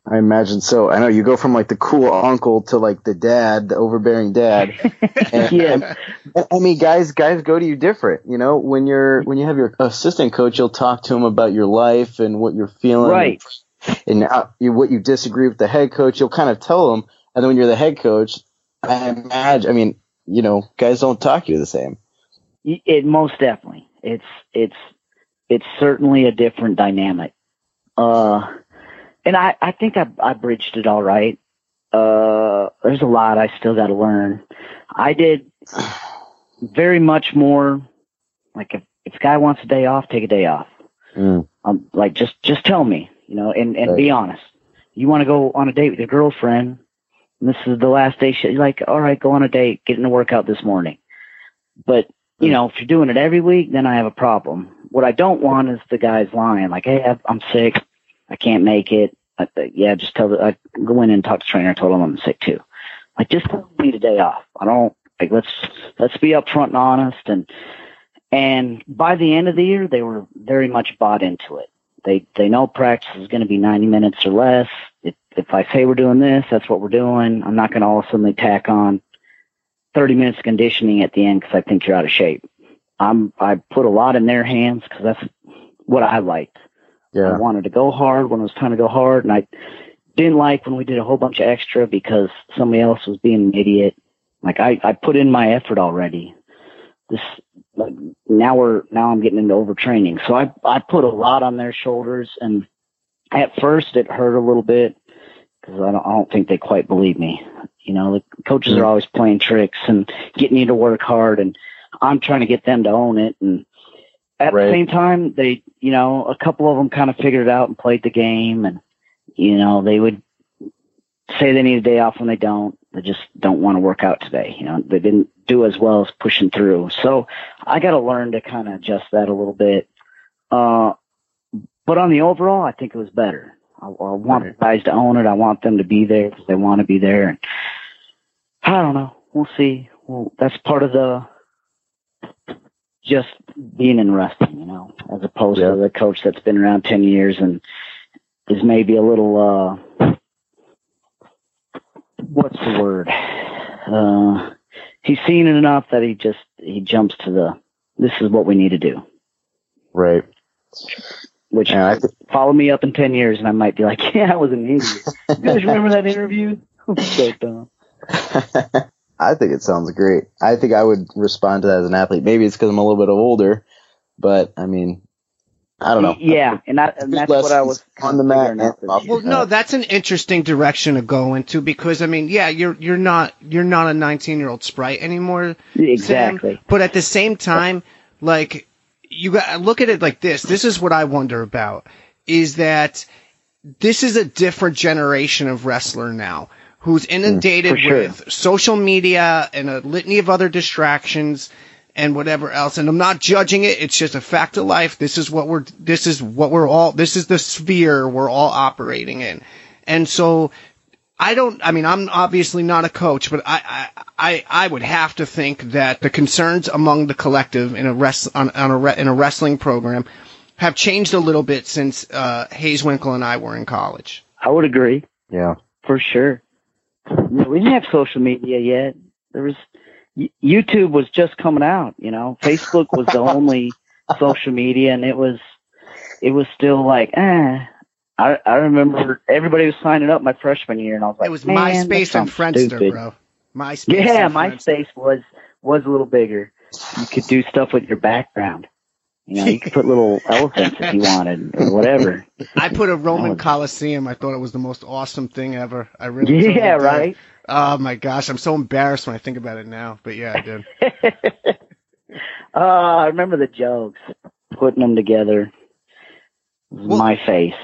I imagine so. I know you go from like the cool uncle to like the dad, the overbearing dad. And, Yeah. and- I mean, guys, guys go to you different. You know, when you're when you have your assistant coach, you'll talk to him about your life and what you're feeling, Right. And how, you, what you disagree with the head coach, you'll kind of tell him. And then when you're the head coach, I imagine. I mean, you know, guys don't talk to you the same. It most definitely. It's it's it's certainly a different dynamic. Uh, and I I think I I bridged it all right. Uh, there's a lot I still got to learn. I did very much more like if if a guy wants a day off, take a day off. Mm. Um, like just just tell me, you know, and and Right. be honest. You want to go on a date with your girlfriend, this is the last day. She, like, all right, go on a date, get in a workout this morning. But you mm. know, if you're doing it every week, then I have a problem. What I don't want is the guys lying, like, hey, I'm- sick, I can't make it. I, yeah, just tell the, I go in and talk to the trainer. I told him I'm sick too. Like, just tell me the day off. I don't like let's let's be upfront and honest. And and by the end of the year, they were very much bought into it. They they know practice is going to be 90 minutes or less. If I say we're doing this, that's what we're doing. I'm not going to all of a sudden tack on 30 minutes of conditioning at the end because I think you're out of shape. I'm I put a lot in their hands because that's what I liked. Yeah. I wanted to go hard when it was time to go hard, and I didn't like when we did a whole bunch of extra because somebody else was being an idiot. Like I, I put in my effort already. This like now we're now I'm getting into overtraining, so I I put a lot on their shoulders, and at first it hurt a little bit because I don't I don't think they quite believe me. You know, the coaches are always playing tricks and getting you to work hard, and I'm trying to get them to own it and at Right. the same time, they, you know, a couple of them kind of figured it out and played the game, and you know, they would say they need a day off when they don't. They just don't want to work out today. You know, they didn't do as well as pushing through. So I got to learn to kind of adjust that a little bit. Uh, but on the overall, I think it was better. I, I want the guys to own it. I want them to be there because they want to be there. And I don't know. We'll see. Well, that's part of the just being in wrestling, you know, as opposed Yeah. to the coach that's been around 10 years and is maybe a little, uh, what's the word? Uh, he's seen it enough that he just, he jumps to the, this is what we need to do, Right. Which Yeah, I th- follow me up in 10 years and I might be like, yeah, I was an idiot. You guys remember that interview? so dumb. I think it sounds great. I think I would respond to that as an athlete. Maybe it's because I'm a little bit older, but I mean, I don't know. Yeah. And, I, and that's what I was on the figuring mat. out this and year. Well, no, that's an interesting direction to go into because I mean, yeah, you're you're not you're not a 19 year old sprite anymore, Sam, Exactly. but at the same time, like you got look at it like this. This is what I wonder about is that this is a different generation of wrestler now who's inundated mm, sure. with social media and a litany of other distractions and whatever else. And I'm not judging it. It's just a fact of life. This is what we're, this is what we're all, this is the sphere we're all operating in. And so I don't, I mean, I'm obviously not a coach, but I, I, I, I would have to think that the concerns among the collective in a rest, on, on a, re, in a wrestling program have changed a little bit since, uh, Hazewinkel and I were in college. I would agree. Yeah. For sure. No, We didn't have social media yet. There was YouTube was just coming out. You know, Facebook was the only social media, and it was it was still like, eh. I I remember everybody was signing up my freshman year, and I was like, It was "Man, that MySpace and Friendster, stupid." bro. MySpace. Yeah. MySpace was was a little bigger. You could do stuff with your background. You know, you could put little elephants if you wanted, or whatever. I put a Roman was- Coliseum. I thought it was the most awesome thing ever. I really. Yeah, right. Oh my gosh, I'm so embarrassed when I think about it now. But yeah, I did. Uh, I remember the jokes, putting them together. Well- my face.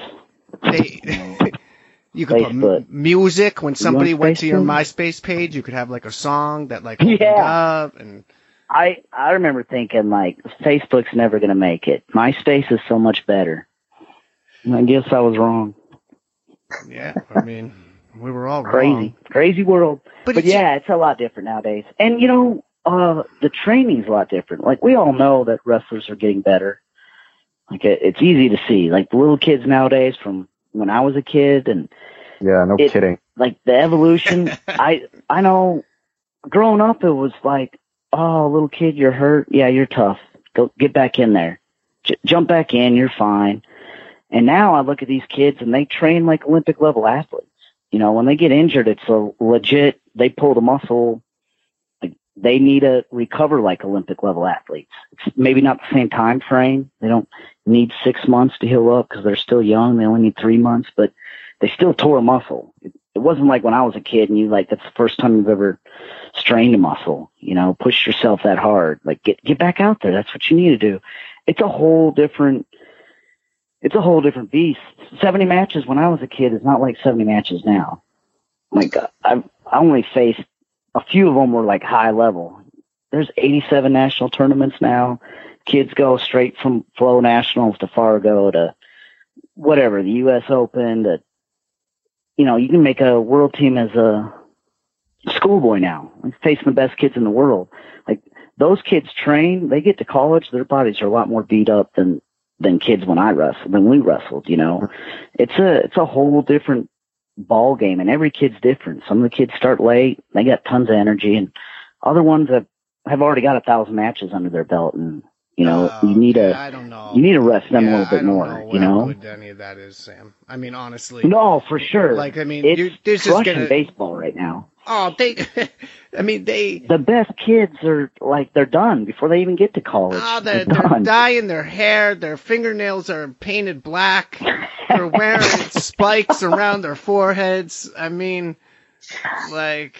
They, you could put Facebook. m- music when somebody on went to your MySpace page. You could have like a song that like opened Yeah. up and I I remember thinking like Facebook's never gonna make it. MySpace is so much better. And I guess I was wrong. yeah. I mean, we were all Crazy, wrong. crazy world. But, But it's- yeah, it's a lot different nowadays. And you know, uh, the training's a lot different. Like we all know that wrestlers are getting better. Like it, it's easy to see. Like the little kids nowadays, from when I was a kid, and Yeah, no It- kidding. like the evolution. I I know, growing up, it was like, oh, little kid, you're hurt. Yeah, you're tough. Go get back in there. J- jump back in. You're fine. And now I look at these kids and they train like Olympic level athletes. You know, when they get injured, it's a legit. They pull the muscle. They need to recover like Olympic level athletes. It's maybe not the same time frame. They don't need six months to heal up because they're still young. They only need three months, but they still tore a muscle. It, it wasn't like when I was a kid and you like that's the first time you've ever strained a muscle. You know, push yourself that hard. Like get get back out there. That's what you need to do. It's a whole different. It's a whole different beast. Seventy matches when I was a kid is not like seventy matches now. Like I I only faced a few of them were like high level. There's 87 national tournaments now. Kids go straight from Flow Nationals to Fargo to whatever the U.S. Open to you know you can make a world team as a schoolboy now. Facing the best kids in the world. Like those kids train, they get to college, their bodies are a lot more beat up than than kids when I wrestled, when we wrestled. You know, it's a it's a whole different ball game, and every kid's different. Some of the kids start late, they got tons of energy, and other ones have have already got a thousand matches under their belt, and you know Oh, you need yeah, to I don't know. you need to rest them Yeah, a little bit more. know you know, any of that is, Sam. I mean, honestly. no, for sure. Like I mean, it's there's just crushing gonna. baseball right now. Oh, they. I mean, they. The best kids are like they're done before they even get to college. Oh, they're, they're they're dyeing their hair. Their fingernails are painted black. They're wearing spikes around their foreheads. I mean, like.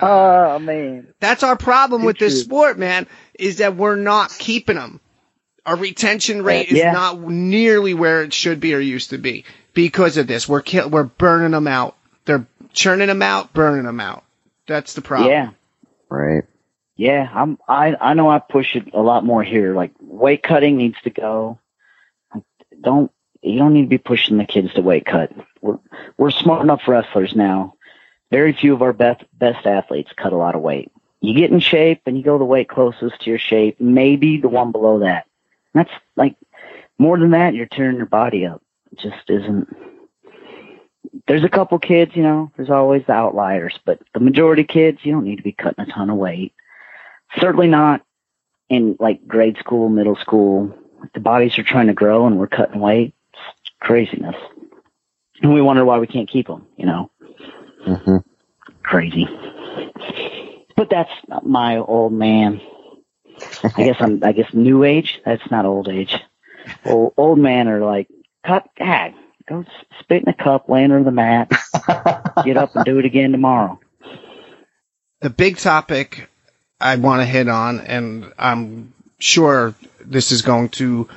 uh, Oh man, That's our problem with this sport, man, is that we're not keeping them. Our retention rate is Yeah. not nearly where it should be or used to be because of this. We're kill- we're burning them out. They're churning them out, burning them out. That's the problem. yeah. Right. Yeah, I'm. I I know I push it a lot more here. Like weight cutting needs to go. Don't you don't need to be pushing the kids to weight cut. We're we're smart enough wrestlers now. Very few of our best best athletes cut a lot of weight. You get in shape and you go the weight closest to your shape, maybe the one below that. That's like more than that. You're tearing your body up. It just isn't. There's a couple kids, you know. There's always the outliers, but the majority of kids, you don't need to be cutting a ton of weight certainly not in like grade school, middle school. The bodies are trying to grow and we're cutting weight. It's craziness. And we wonder why we can't keep them, you know? hmm Crazy. But that's my old man. I guess I'm, I guess new age. That's not old age. Old, old man are like, cut, ah, go spit in a cup, lay under the mat, get up and do it again tomorrow. the big topic I want to hit on, and I'm sure this is going to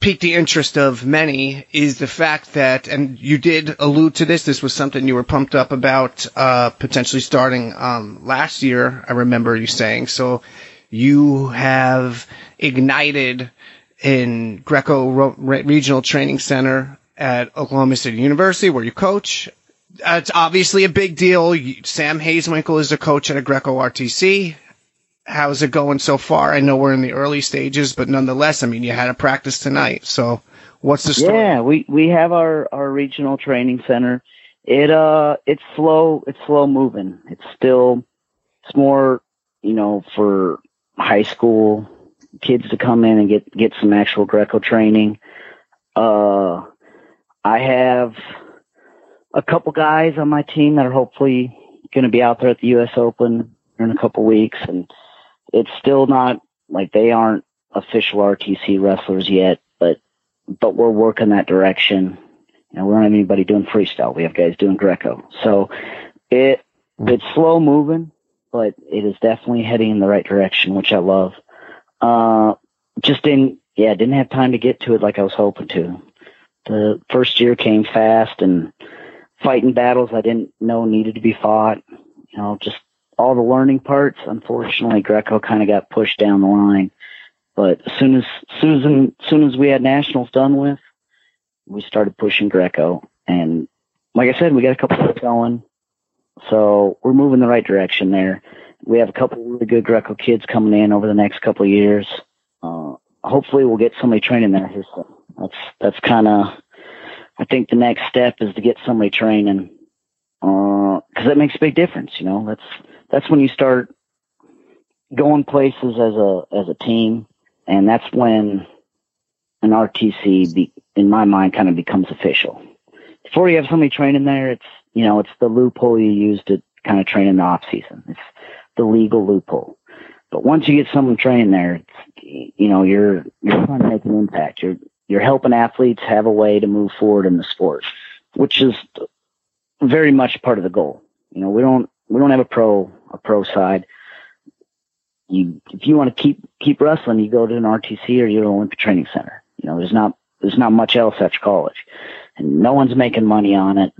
pique the interest of many, is the fact that, and you did allude to this, this was something you were pumped up about uh, potentially starting um, last year, I remember you saying. So you have ignited in Greco Regional Training Center at Oklahoma City University, where you coach. Uh, it's obviously a big deal. Sam Hazewinkel is a coach at a Greco RTC. How's it going so far? I know we're in the early stages, but nonetheless, I mean, you had a practice tonight. So, what's the story? Yeah, we we have our our regional training center. It uh it's slow it's slow moving. It's still it's more, you know, for high school kids to come in and get get some actual Greco training. Uh, I have a couple guys on my team that are hopefully going to be out there at the U.S. Open in a couple weeks, and it's still not like they aren't official RTC wrestlers yet, but but we're working that direction. You know, we don't have anybody doing freestyle. We have guys doing Greco. So it it's slow moving, but it is definitely heading in the right direction, which I love. Uh, just didn't, yeah, didn't have time to get to it like I was hoping to. The first year came fast and fighting battles I didn't know needed to be fought. You know, just all the learning parts. Unfortunately, Greco kind of got pushed down the line. But as soon as, Susan, as soon as we had nationals done with, we started pushing Greco. And like I said, we got a couple of going. So we're moving the right direction there. We have a couple really good Greco kids coming in over the next couple of years. Uh, hopefully we'll get somebody training there. That's, that's kind of, I think the next step is to get somebody training, uh, cause that makes a big difference. You know, that's, that's when you start going places as a, as a team and that's when an RTC, be, in my mind, kind of becomes official. Before you have somebody training there, it's you know it's the loophole you use to kind of train in the off season. It's the legal loophole. But once you get someone training there, it's, you know you're you're trying to make an impact. You're you're helping athletes have a way to move forward in the sport, which is very much part of the goal. You know, we don't we don't have a pro a pro side you if you want to keep keep wrestling, you go to an RTC or you go to Olympic Training Center. You know, there's not there's not much else after college, and no one's making money on it.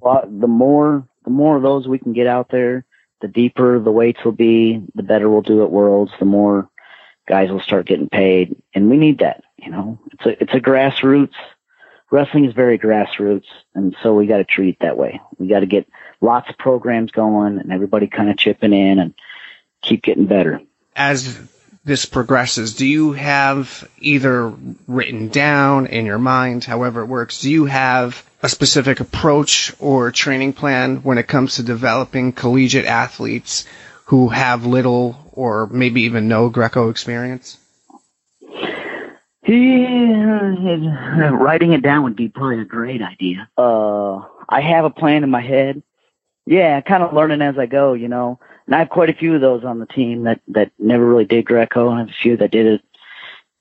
Well, the more the more of those we can get out there, the deeper the weights will be, the better we'll do at Worlds. The more guys will start getting paid, and we need that. You know, it's a it's a grassroots. Wrestling is very grassroots, and so we got to treat it that way. We got to get lots of programs going, and everybody kind of chipping in and keep getting better as this progresses, do you have either written down in your mind, however it works, do you have a specific approach or training plan when it comes to developing collegiate athletes who have little or maybe even no Greco experience? Yeah, writing it down would be probably a great idea. Uh, I have a plan in my head. Yeah, kind of learning as I go, you know. And I have quite a few of those on the team that, that never really did Greco, and I have a few that did it,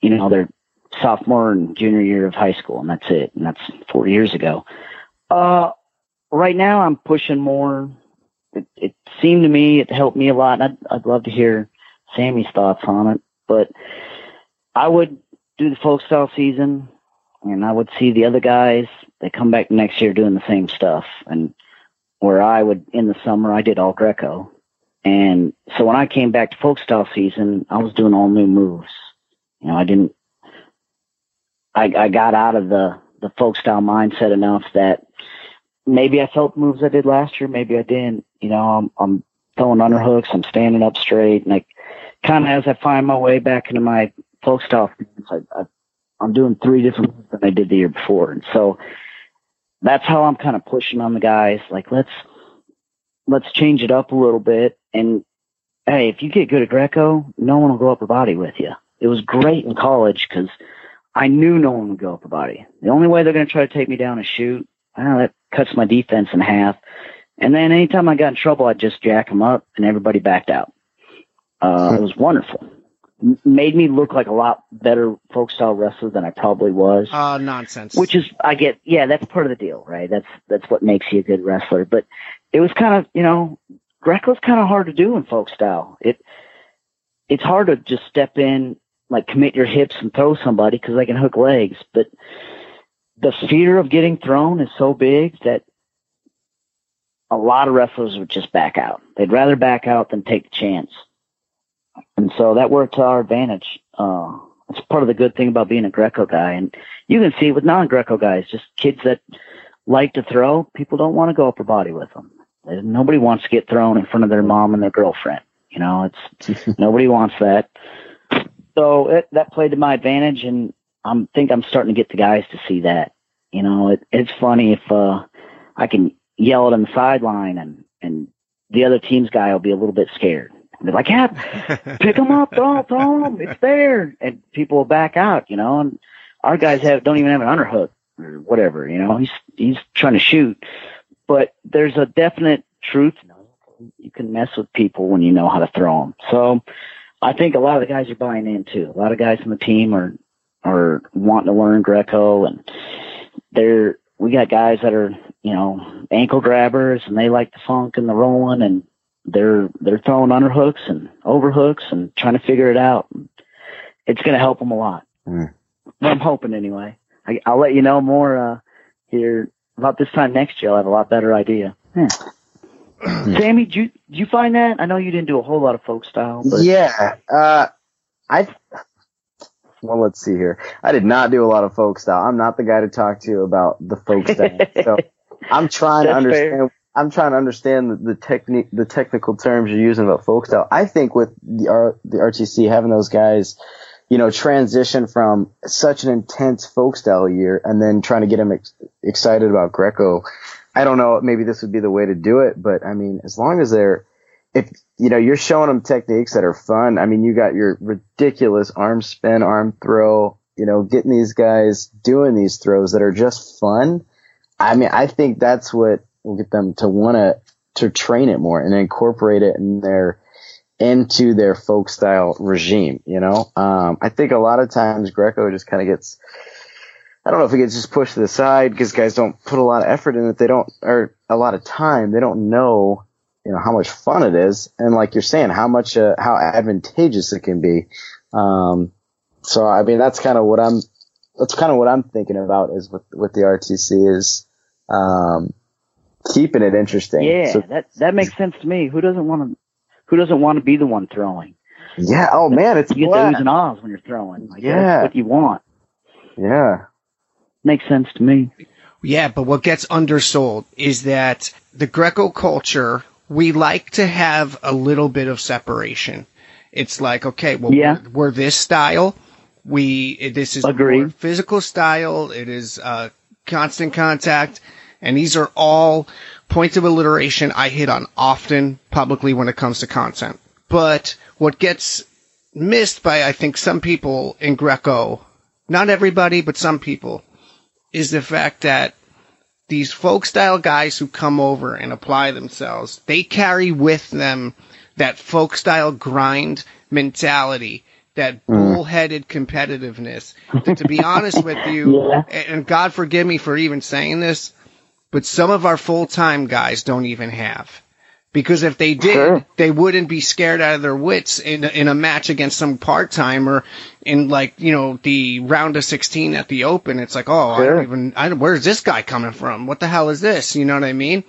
you know, their sophomore and junior year of high school, and that's it. And that's four years ago. Uh, right now I'm pushing more. It, it seemed to me, it helped me a lot. I'd, I'd love to hear Sammy's thoughts on it, but I would do the folk style season and I would see the other guys, they come back next year doing the same stuff. And where I would, in the summer, I did all Greco and so when I came back to folk style season, I was doing all new moves. You know, I didn't, I, I got out of the, the folk style mindset enough that maybe I felt moves I did last year, maybe I didn't. You know, I'm, I'm throwing underhooks, I'm standing up straight, and I kind of as I find my way back into my folk style, I, I, I'm doing three different moves than I did the year before, and so that's how I'm kind of pushing on the guys. Like, let's let's change it up a little bit and hey, if you get good at Greco, no one will go upper body with you. It was great in college because I knew no one would go upper body. The only way they're going to try to take me down is shoot. Well, that cuts my defense in half. And then anytime I got in trouble, I'd just jack them up and everybody backed out. Uh, it was wonderful. M- made me look like a lot better folk style wrestler than I probably was. Uh, nonsense. Which is, I get, yeah, that's part of the deal, right? That's, that's what makes you a good wrestler. But it was kind of, you know, Greco's kind of hard to do in folk style. It it's hard to just step in, like commit your hips and throw somebody because they can hook legs. But the fear of getting thrown is so big that a lot of wrestlers would just back out. They'd rather back out than take the chance. And so that worked to our advantage. Uh, it's part of the good thing about being a Greco guy. And you can see with non-Greco guys, just kids that like to throw, people don't want to go upper body with them. Nobody wants to get thrown in front of their mom and their girlfriend. You know, it's nobody wants that. So it, that played to my advantage, and I think I'm starting to get the guys to see that. You know, it, it's funny if uh, I can yell it on the sideline, and and the other team's guy will be a little bit scared. they're like, yeah, pick them up, throw, throw them, it's there, and people will back out, you know. And our guys have don't even have an underhook or whatever, you know. He's he's trying to shoot, but there's a definite truth. You can mess with people when you know how to throw them. So I think a lot of the guys are buying in too. A lot of guys on the team are are wanting to learn Greco, and they're we got guys that are you know ankle grabbers, and they like the funk and the rolling, and they're they're throwing underhooks and overhooks and trying to figure it out. It's going to help them a lot. Mm. I'm hoping anyway. I, I'll let you know more uh, here about this time next year. I'll have a lot better idea. Hmm. Sammy, do you did you find that? I know you didn't do a whole lot of folk style, but Yeah. Uh, I. Well, let's see here. I did not do a lot of folk style. I'm not the guy to talk to about the folk style. so I'm trying to understand. fair. I'm trying to understand the, the technique, the technical terms you're using about folk style. I think with the R, the RTC having those guys, you know, transition from such an intense folk style year and then trying to get them ex- excited about Greco. I don't know. Maybe this would be the way to do it, but I mean, as long as they're, if you know, you're showing them techniques that are fun. I mean, you got your ridiculous arm spin, arm throw. You know, getting these guys doing these throws that are just fun. I mean, I think that's what will get them to want to to train it more and incorporate it in their into their folk style regime. You know, um, I think a lot of times Greco just kind of gets. I don't know if it gets just pushed to the side because guys don't put a lot of effort in it. They don't, or a lot of time. They don't know, you know, how much fun it is. And like you're saying, how much, uh, how advantageous it can be. Um, so I mean, that's kind of what I'm, that's kind of what I'm thinking about is with, with the RTC is, um, keeping it interesting. yeah, So- that that makes sense to me. Who doesn't want to Who doesn't want to be the one throwing? yeah. Oh man, it's You get the oohs and ahs when you're throwing. Like, Yeah. what you want. Yeah. Makes sense to me. Yeah, but what gets undersold is that the Greco culture, we like to have a little bit of separation. It's like, okay, well, Yeah. we're, we're this style. We, this is Agreed. physical style. It is, uh, constant contact. And these are all points of alliteration I hit on often publicly when it comes to content. But what gets missed by, I think, some people in Greco, not everybody, but some people, is the fact that these folk style guys who come over and apply themselves, they carry with them that folk style grind mentality, that hmm. bullheaded competitiveness. That to be honest with you, Yeah. and and God forgive me for even saying this, but some of our full time guys don't even have. Because if they did, Sure. they wouldn't be scared out of their wits in a, in a match against some part timer in like you know the round of sixteen at the Open. It's like, oh, I don't even. I don't, where's this guy coming from? What the hell is this? You know what I mean?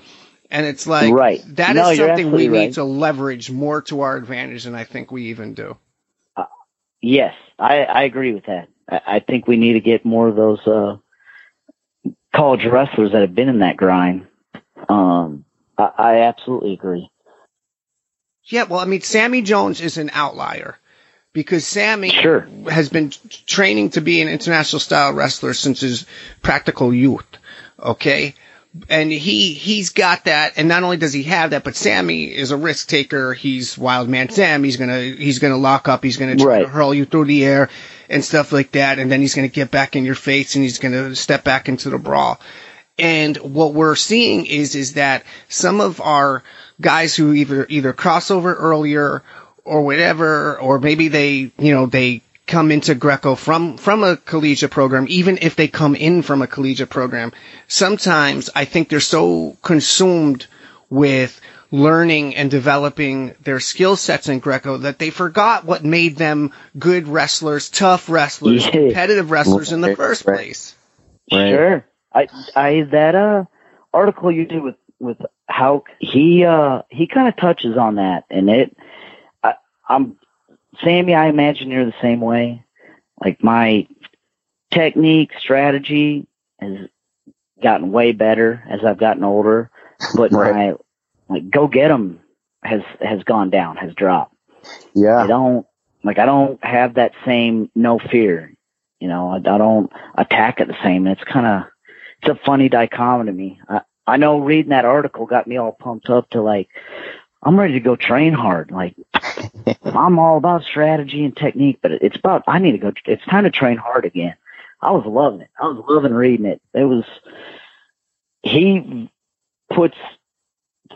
And it's like Right. that is No, you're something we absolutely need right. to leverage more to our advantage than I think we even do. Yes, I, I agree with that. I, I think we need to get more of those uh, college wrestlers that have been in that grind. Um, I, I absolutely agree. Yeah, well, I mean, Sammy Jones is an outlier because Sammy Sure. has been training to be an international style wrestler since his practical youth. Okay. And he, he's got that. And not only does he have that, but Sammy is a risk taker. He's wild man Sam. He's going to, he's going to lock up. He's going try to hurl you through the air and stuff like that. And then he's going to get back in your face and he's going to step back into the brawl. And what we're seeing is is that some of our guys who either either cross over earlier or whatever, or maybe they you know they come into Greco from from a collegiate program, even if they come in from a collegiate program. Sometimes I think they're so consumed with learning and developing their skill sets in Greco that they forgot what made them good wrestlers, tough wrestlers, competitive wrestlers in the first place. Right. Sure. I I that uh article you did with with Houck, he uh he kind of touches on that, and it. I, I'm Sammy. I imagine you're the same way. Like my technique, strategy has gotten way better as I've gotten older, but Right. my like go get 'em has has gone down, has dropped. Yeah, I don't like I don't have that same no fear. You know, I, I don't attack it the same. It's kind of it's a funny dichotomy to me. I, I know reading that article got me all pumped up to like I'm ready to go train hard. Like I'm all about strategy and technique, but it's about I need to go. It's time to train hard again. I was loving it. I was loving reading it. It was he puts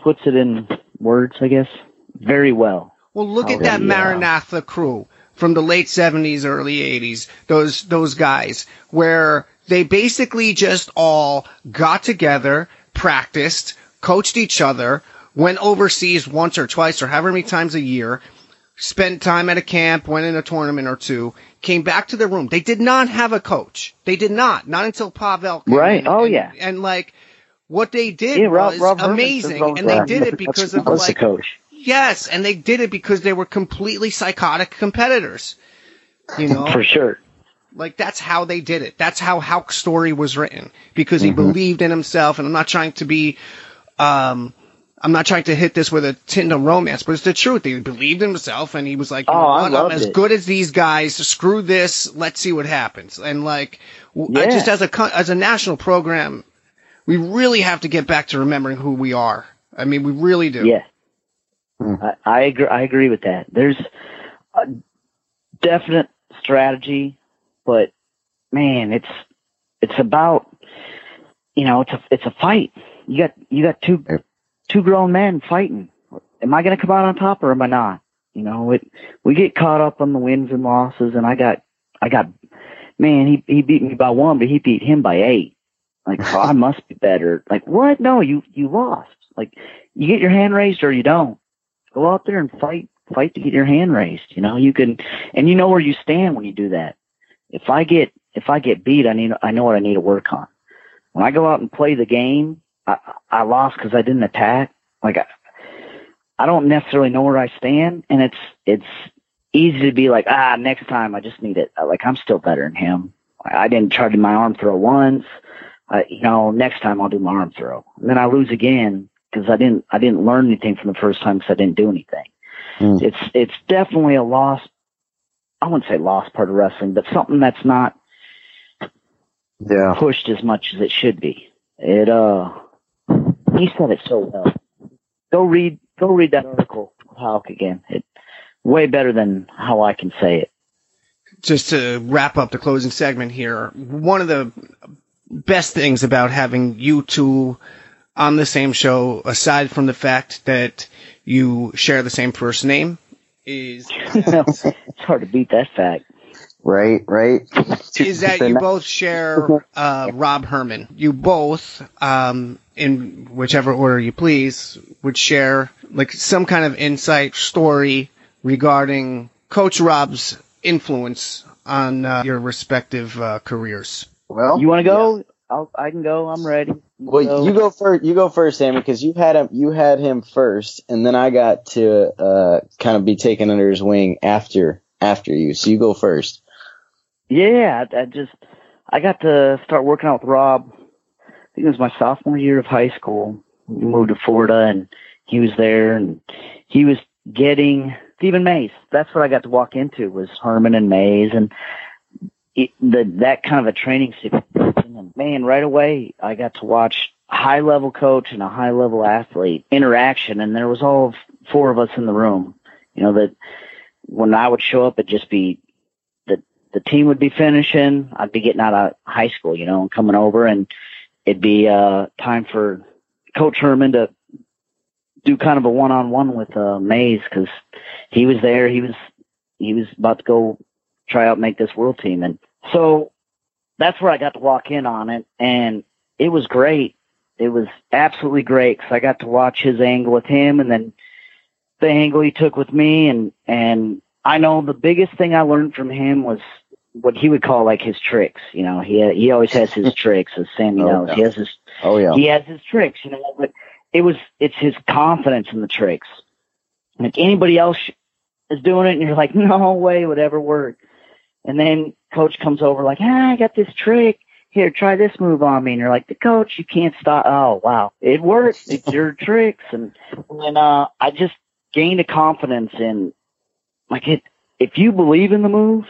puts it in words, I guess, very well. Well, look at that yeah. Maranatha crew from the late 70s, early 80s. Those those guys where they basically just all got together, practiced, coached each other, went overseas once or twice or however many times a year, spent time at a camp, went in a tournament or two, came back to the room. They did not have a coach. They did not. Not until Pavel came Right. Oh, And- yeah. And like what they did Yeah, Rob- was Rob amazing, and they did it because of like the coach. Yes, and they did it because they were completely psychotic competitors. You know, For sure. Like that's how they did it. That's how Houck's story was written because he Mhm. believed in himself. And I'm not trying to be, um, I'm not trying to hit this with a tint of romance, but it's the truth. He believed in himself, and he was like, Oh, I what? I'm loved as it. good as these guys. Screw this. Let's see what happens. And like, Yeah. just as a as a national program, we really have to get back to remembering who we are. I mean, we really do. Yeah. I, I agree. I agree with that. There's a definite strategy, but man, it's it's about you know it's a it's a fight. You got you got two two grown men fighting. Am I going to come out on top or am I not? You know, it we get caught up on the wins and losses, and I got I got man he he beat me by one, but he beat him by eight. Like so I must be better. Like what? No, you you lost. Like you get your hand raised or you don't go out there and fight fight to get your hand raised you know you can and you know where you stand when you do that if i get if i get beat i need i know what i need to work on. When i go out and play the game i i lost because i didn't attack. Like I, I don't necessarily know where i stand and it's it's easy to be like ah next time i just need it. Like i'm still better than him. I didn't try to do my arm throw once. I, you know next time i'll do my arm throw. And then i lose again because I didn't I didn't learn anything from the first time because I didn't do anything. It's it's definitely a lost. I wouldn't say lost part of wrestling, but something that's not Yeah. pushed as much as it should be. It uh, he said it so well. Go read go read that article, Houck again. It way better than how I can say it. just to wrap up the closing segment here, one of the best things about having you two on the same show, aside from the fact that you share the same first name, is it's hard to beat that fact. Right, right. is that you both share uh, Rob Hermann. You both, um, in whichever order you please, would share like some kind of insight story regarding Coach Rob's influence on uh, your respective uh, careers. Well, You want to go? I'll, I can go. I'm ready. Well, you go first. You go first, Sammy, because you had him. You had him first, and then I got to uh, kind of be taken under his wing after after you. So you go first. Yeah, I, I just I got to start working out with Rob. I think it was my sophomore year of high school. We moved to Florida, and he was there, and he was getting Stephen Mays. That's what I got to walk into was Hermann and Mays, and it, the that kind of a training situation. And man, right away I got to watch high level coach and a high level athlete interaction, and there was all four of us in the room. You know that when I would show up, it'd just be the the team would be finishing. I'd be getting out of high school, you know, and coming over, and it'd be uh time for Coach Hermann to do kind of a one on one with uh, Mays because he was there. He was he was about to go try out make this world team, and so that's where I got to walk in on it, and it was great. It was absolutely great because I got to watch his angle with him, and then the angle he took with me, and and I know the biggest thing I learned from him was what he would call like his tricks. You know, he he always has his tricks, as Sammy Oh, knows. yeah. He has his Oh yeah. he has his tricks, you know, but it was it's his confidence in the tricks. Like anybody else is doing it, and you're like, no way would ever work. And then coach comes over like, ah, I got this trick. Here, try this move on me. And you're like, the coach, you can't stop. Oh wow, it works. It's your tricks. And and uh, I just gained a confidence in like it. If you believe in the move,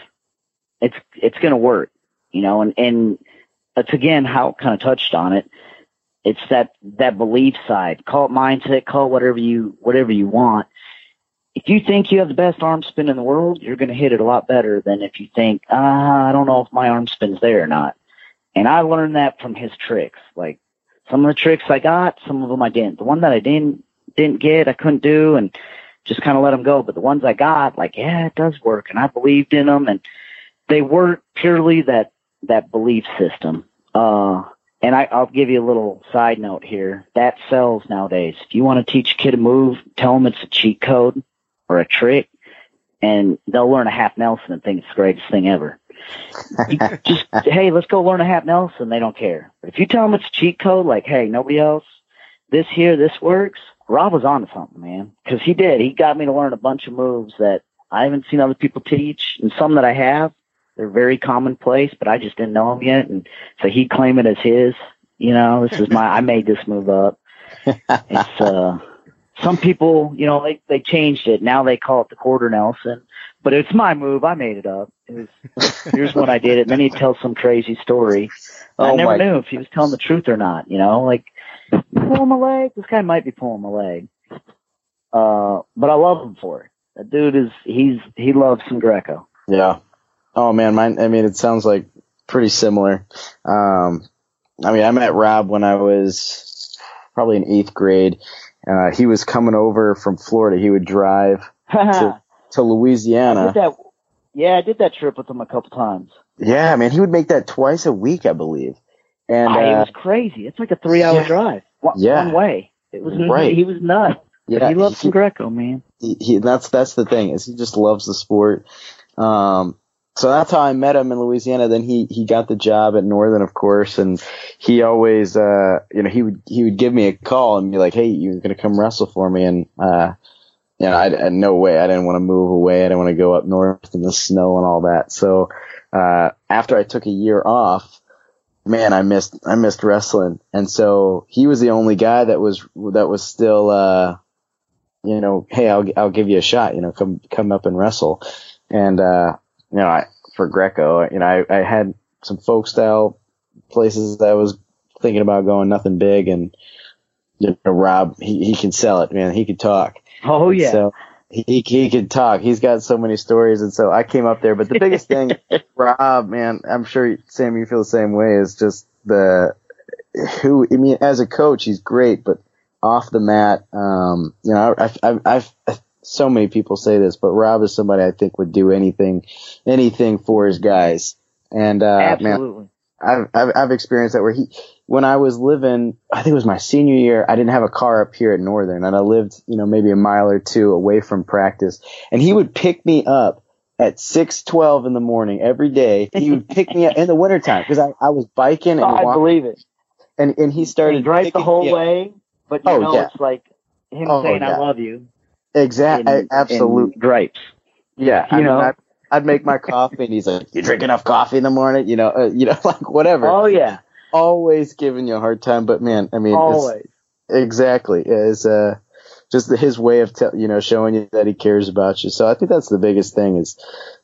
it's it's gonna work. You know, and and it's again how kind of touched on it it's that that belief side call it mindset call it whatever you whatever you want if you think you have the best arm spin in the world, you're going to hit it a lot better than if you think, ah, I don't know if my arm spin's there or not. And I learned that from his tricks. Like some of the tricks I got, some of them I didn't. The one that I didn't didn't get, I couldn't do, and just kind of let them go. But the ones I got, like yeah, it does work, and I believed in them, and they were purely that that belief system. Uh, and I, I'll give you a little side note here. That sells nowadays. If you want to teach a kid a move, tell them it's a cheat code or a trick, and they'll learn a half Nelson and think it's the greatest thing ever. Just hey, let's go learn a half Nelson. They don't care. But if you tell them it's a cheat code, like hey, nobody else, this here, this works. Rob was on to something, man, because he did. He got me to learn a bunch of moves that I haven't seen other people teach, and some that I have. They're very commonplace, but I just didn't know them yet, and so he'd claim it as his. You know, this is my. I made this move up. It's uh, some people, you know, they they changed it. Now they call it the quarter Nelson, but it's my move. I made it up. It was here's when I did it. And then he'd tell some crazy story. I Oh, never my- knew if he was telling the truth or not. You know, like pulling my leg. This guy might be pulling my leg. Uh, but I love him for it. That dude is he's he loves some Greco. Yeah. Oh man, mine. I mean, it sounds like pretty similar. Um, I mean, I met Rob when I was probably in eighth grade. Uh, he was coming over from Florida. He would drive to, to I Louisiana. that. Yeah, I did that trip with him a couple times. Yeah, man, he would make that twice a week, I believe. And it uh, was crazy. It's like a three-hour yeah. drive, one, Yeah. one way. It was Right. He was nuts. But yeah, he loves he- some Greco, man. he, he that's that's the thing is he just loves the sport. Um, so that's how I met him in Louisiana. Then he he got the job at Northern, of course, and he always uh you know he would he would give me a call and be like, hey, you're gonna come wrestle for me, and uh you know I, I no way I didn't want to move away. I didn't want to go up north in the snow and all that. So uh after I took a year off. Man, I missed I missed wrestling, and so he was the only guy that was that was still uh, you know, hey, I'll I'll give you a shot, you know, come come up and wrestle. And uh, you know, I for Greco, you know, I, I had some folk style places that I was thinking about going, nothing big, and you know, Rob, he he can sell it, man. He could talk. Oh yeah. So he he could talk. He's got so many stories, and so I came up there. But the biggest thing, Rob, man, I'm sure Sam, you feel the same way. Is just the who. I mean, as a coach, he's great, but off the mat, um, you know, I, I, I've, I've so many people say this, but Rob is somebody I think would do anything, anything for his guys. And uh, man, Absolutely. I've, I've I've experienced that where he when I was living I think it was my senior year I didn't have a car up here at Northern and I lived you know maybe a mile or two away from practice and he would pick me up at six twelve in the morning every day he would pick me up in the wintertime because I, I was biking and Oh, I believe it. and and he started right the whole way, but you Oh, know yeah. it's like him Oh, saying yeah. "I love you." Exactly Absolute in gripes. yeah I you mean, know. I, I'd make my coffee and he's like you drink enough coffee in the morning you know uh, you know like whatever Oh yeah, always giving you a hard time but man I mean always. Exactly. Is uh just the, his way of te- you know showing you that he cares about you. So I think that's the biggest thing is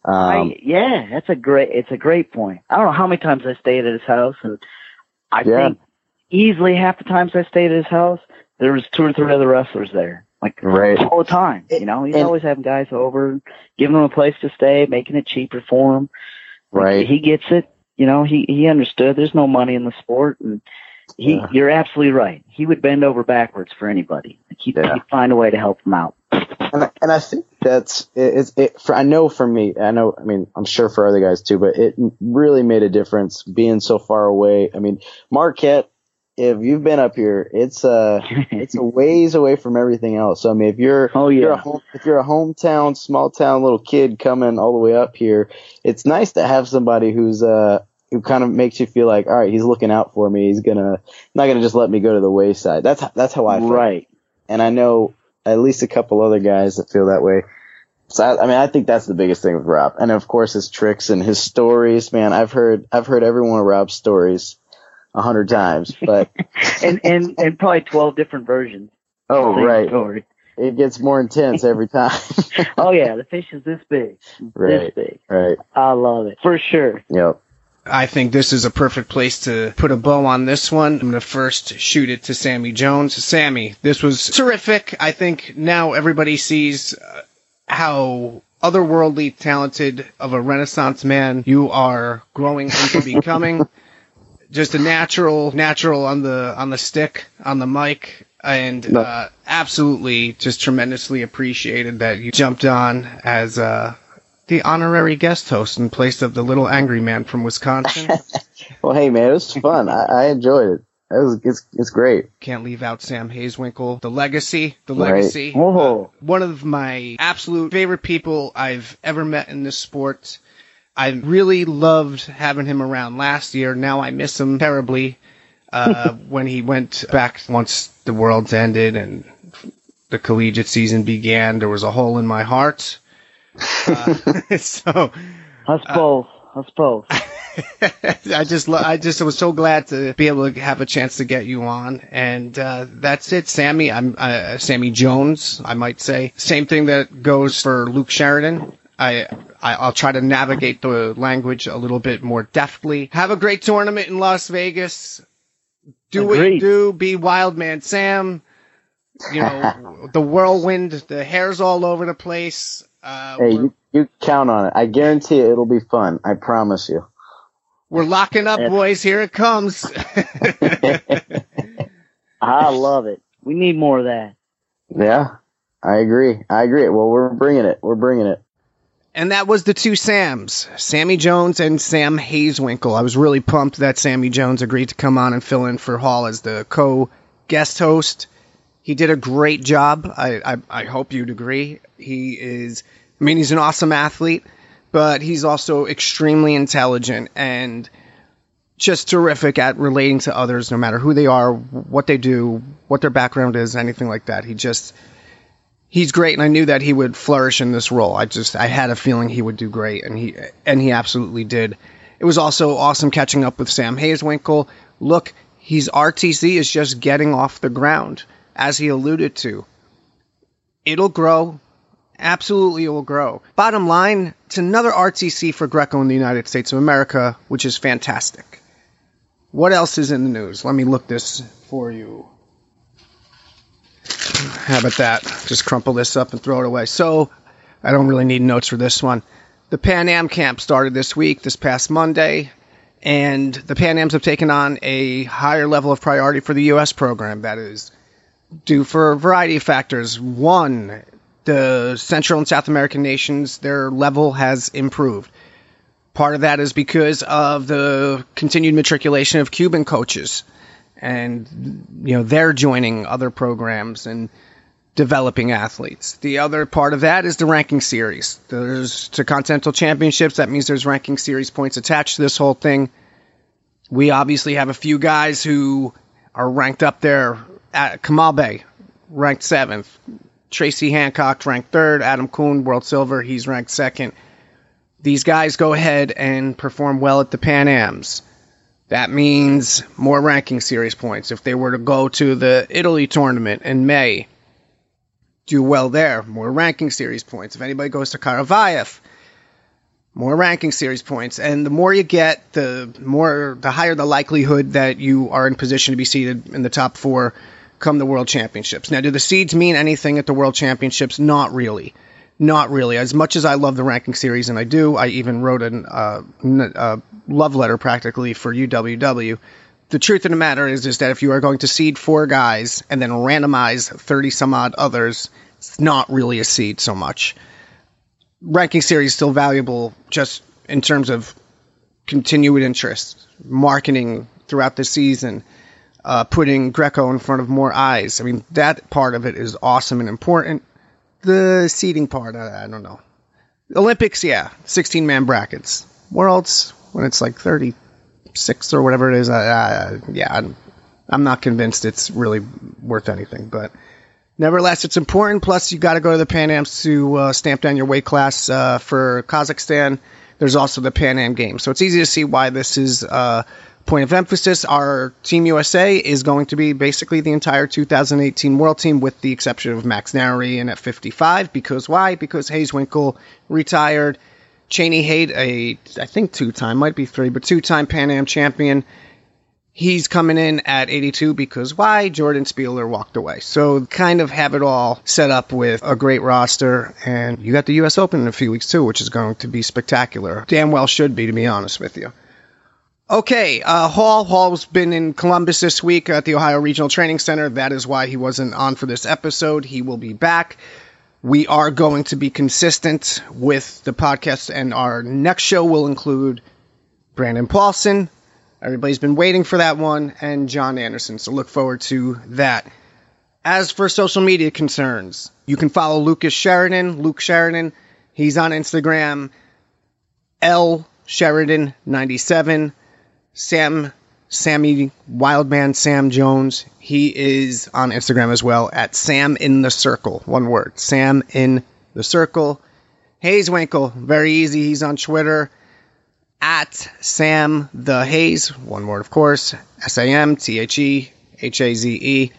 um I, yeah, that's a great. It's a great point. I don't know how many times I stayed at his house, and I Yeah. think easily half the times I stayed at his house, there was two or three other wrestlers there, like Right. all the time. You know, he's And- always having guys over, giving them a place to stay, making it cheaper for them. right. He gets it. You know, he he understood. There's no money in the sport, and he. Yeah. You're absolutely right. He would bend over backwards for anybody. Like he'd, Yeah. he'd find a way to help them out. and I, and I think that's it, it's it for I know for me I know I mean I'm sure for other guys too but it really made a difference being so far away I mean Marquette if you've been up here it's uh it's a ways away from everything else so I mean if you're Oh, if you're a yeah. home, if you're a hometown small town little kid coming all the way up here it's nice to have somebody who's uh who kind of makes you feel like all right he's looking out for me he's gonna not gonna just let me go to the wayside that's that's how I feel right. and I know at least a couple other guys that feel that way. So I, I mean, I think that's the biggest thing with Rob, and of course his tricks and his stories. Man, I've heard I've heard every one of Rob's stories a hundred times, but and and and probably twelve different versions. oh right, story. it gets more intense every time. Oh yeah, the fish is this big. right, This big. right, I love it. For sure. yep. I think this is a perfect place to put a bow on this one. I'm going to first shoot it to Sammy Jones. Sammy, this was terrific. I think now everybody sees uh, how otherworldly talented of a renaissance man you are growing into becoming. Just a natural, natural on the on the stick, on the mic, and No. uh, absolutely just tremendously appreciated that you jumped on as uh, the honorary guest host in place of the little angry man from Wisconsin. Well, hey man, it was fun. I, I enjoyed it. It was it's it's great. Can't leave out Sam Hazewinkel, the legacy, the Right. legacy. Whoa. one of my absolute favorite people I've ever met in this sport. I really loved having him around last year. Now I miss him terribly. Uh, when he went back once the world's ended and the collegiate season began, there was a hole in my heart. Uh, so Us both. Us both. I just, lo- I just was so glad to be able to have a chance to get you on, and uh, that's it, Sammy. I'm uh, Sammy Jones, I might say. Same thing that goes for Luke Sheridan. I, I I'll try to navigate the language a little bit more deftly. Have a great tournament in Las Vegas. Do what you do. Be wild man Sam. You know the whirlwind. The hair's all over the place. Uh, Hey, you, you count on it. I guarantee you it'll be fun. I promise you. we're locking up, boys. Here it comes. I love it. We need more of that. Yeah, I agree. I agree. Well, we're bringing it. We're bringing it. And that was the two Sams, Sammy Jones and Sam Hazewinkel. I was really pumped that Sammy Jones agreed to come on and fill in for Hall as the co guest host. He did a great job. I, I, I hope you'd agree. He is, I mean, he's an awesome athlete, but he's also extremely intelligent and just terrific at relating to others, no matter who they are, what they do, what their background is, anything like that. He just, he's great, and I knew that he would flourish in this role. I just I had a feeling he would do great, and he and he absolutely did. It was also awesome catching up with Sam Hazewinkel. Look, he's RTC is just getting off the ground, as he alluded to. It'll grow. Absolutely, it will grow. Bottom line, it's another RTC for Greco in the United States of America, which is fantastic. What else is in the news? Let me look this for you. How about that? Just crumple this up and throw it away. So, I don't really need notes for this one. The Pan Am camp started this week, this past Monday, and the Pan Ams have taken on a higher level of priority for the U.S. program. That is due for a variety of factors. One, the Central and South American nations, their level has improved. Part of that is because of the continued matriculation of Cuban coaches and you know they're joining other programs and developing athletes. The other part of that is the ranking series. There's to continental championships. That means there's ranking series points attached to this whole thing. We obviously have a few guys who are ranked up there. At Kamal Bey, ranked seventh. Tracy Hancock ranked third. Adam Coon, world silver, he's ranked second. These guys go ahead and perform well at the Pan Ams. That means more ranking series points. If they were to go to the Italy tournament in May, do well there, more ranking series points. If anybody goes to Karavayev, more ranking series points. And the more you get, the more the higher the likelihood that you are in position to be seated in the top four come the World Championships. Now, do the seeds mean anything at the World Championships? Not really. Not really. As much as I love the ranking series, and I do, I even wrote an, uh, n- a love letter practically for UWW. The truth of the matter is, is that if you are going to seed four guys and then randomize 30 some odd others, it's not really a seed so much. Ranking series is still valuable just in terms of continued interest, marketing throughout the season, uh, putting Greco in front of more eyes. I mean, that part of it is awesome and important. The seeding part, I, I don't know. Olympics, yeah, 16 man brackets. Worlds, when it's like 36 or whatever it is, I, I, yeah, I'm, I'm not convinced it's really worth anything. But nevertheless, it's important. Plus, you got to go to the Pan Ams to uh, stamp down your weight class uh, for Kazakhstan. There's also the Pan Am Games, so it's easy to see why this is uh, point of emphasis. Our Team USA is going to be basically the entire 2018 World Team, with the exception of Max Nowry at 55. Because why? Because Hazewinkel retired. Cheney Haight, a I think two-time, might be three, but two-time Pan Am champion. He's coming in at 82 because why? Jordan Spieler walked away. So kind of have it all set up with a great roster. And you got the U.S. Open in a few weeks too, which is going to be spectacular. Damn well should be, to be honest with you. Okay, uh, Hall. Hall's been in Columbus this week at the Ohio Regional Training Center. That is why he wasn't on for this episode. He will be back. We are going to be consistent with the podcast, and our next show will include Brandon Paulson, Everybody's been waiting for that one, and John Anderson. So look forward to that. As for social media concerns, you can follow Lucas Sheridan, Luke Sheridan. He's on Instagram, L Sheridan 97. Sam, Sammy Wildman, Sam Jones. He is on Instagram as well at Sam in the Circle. One word, Sam in the Circle. Hazewinkel, very easy. He's on Twitter at Sam the Haze, one word of course, S A M T H E H A Z E.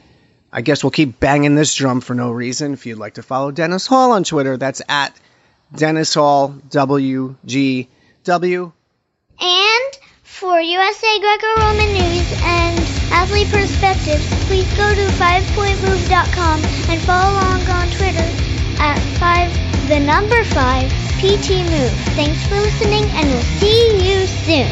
I guess we'll keep banging this drum for no reason. If you'd like to follow Dennis Hall on Twitter, that's at Dennis Hall W G W. And for USA Greco-Roman news and athlete perspectives, please go to fivepointmove.com and follow along on Twitter at five the number five PT Move. Thanks for listening, and we'll see you soon.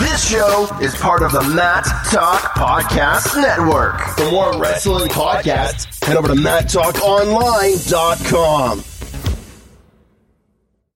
This show is part of the Mat Talk Podcast Network. For more wrestling podcasts, head over to MatTalkOnline.com.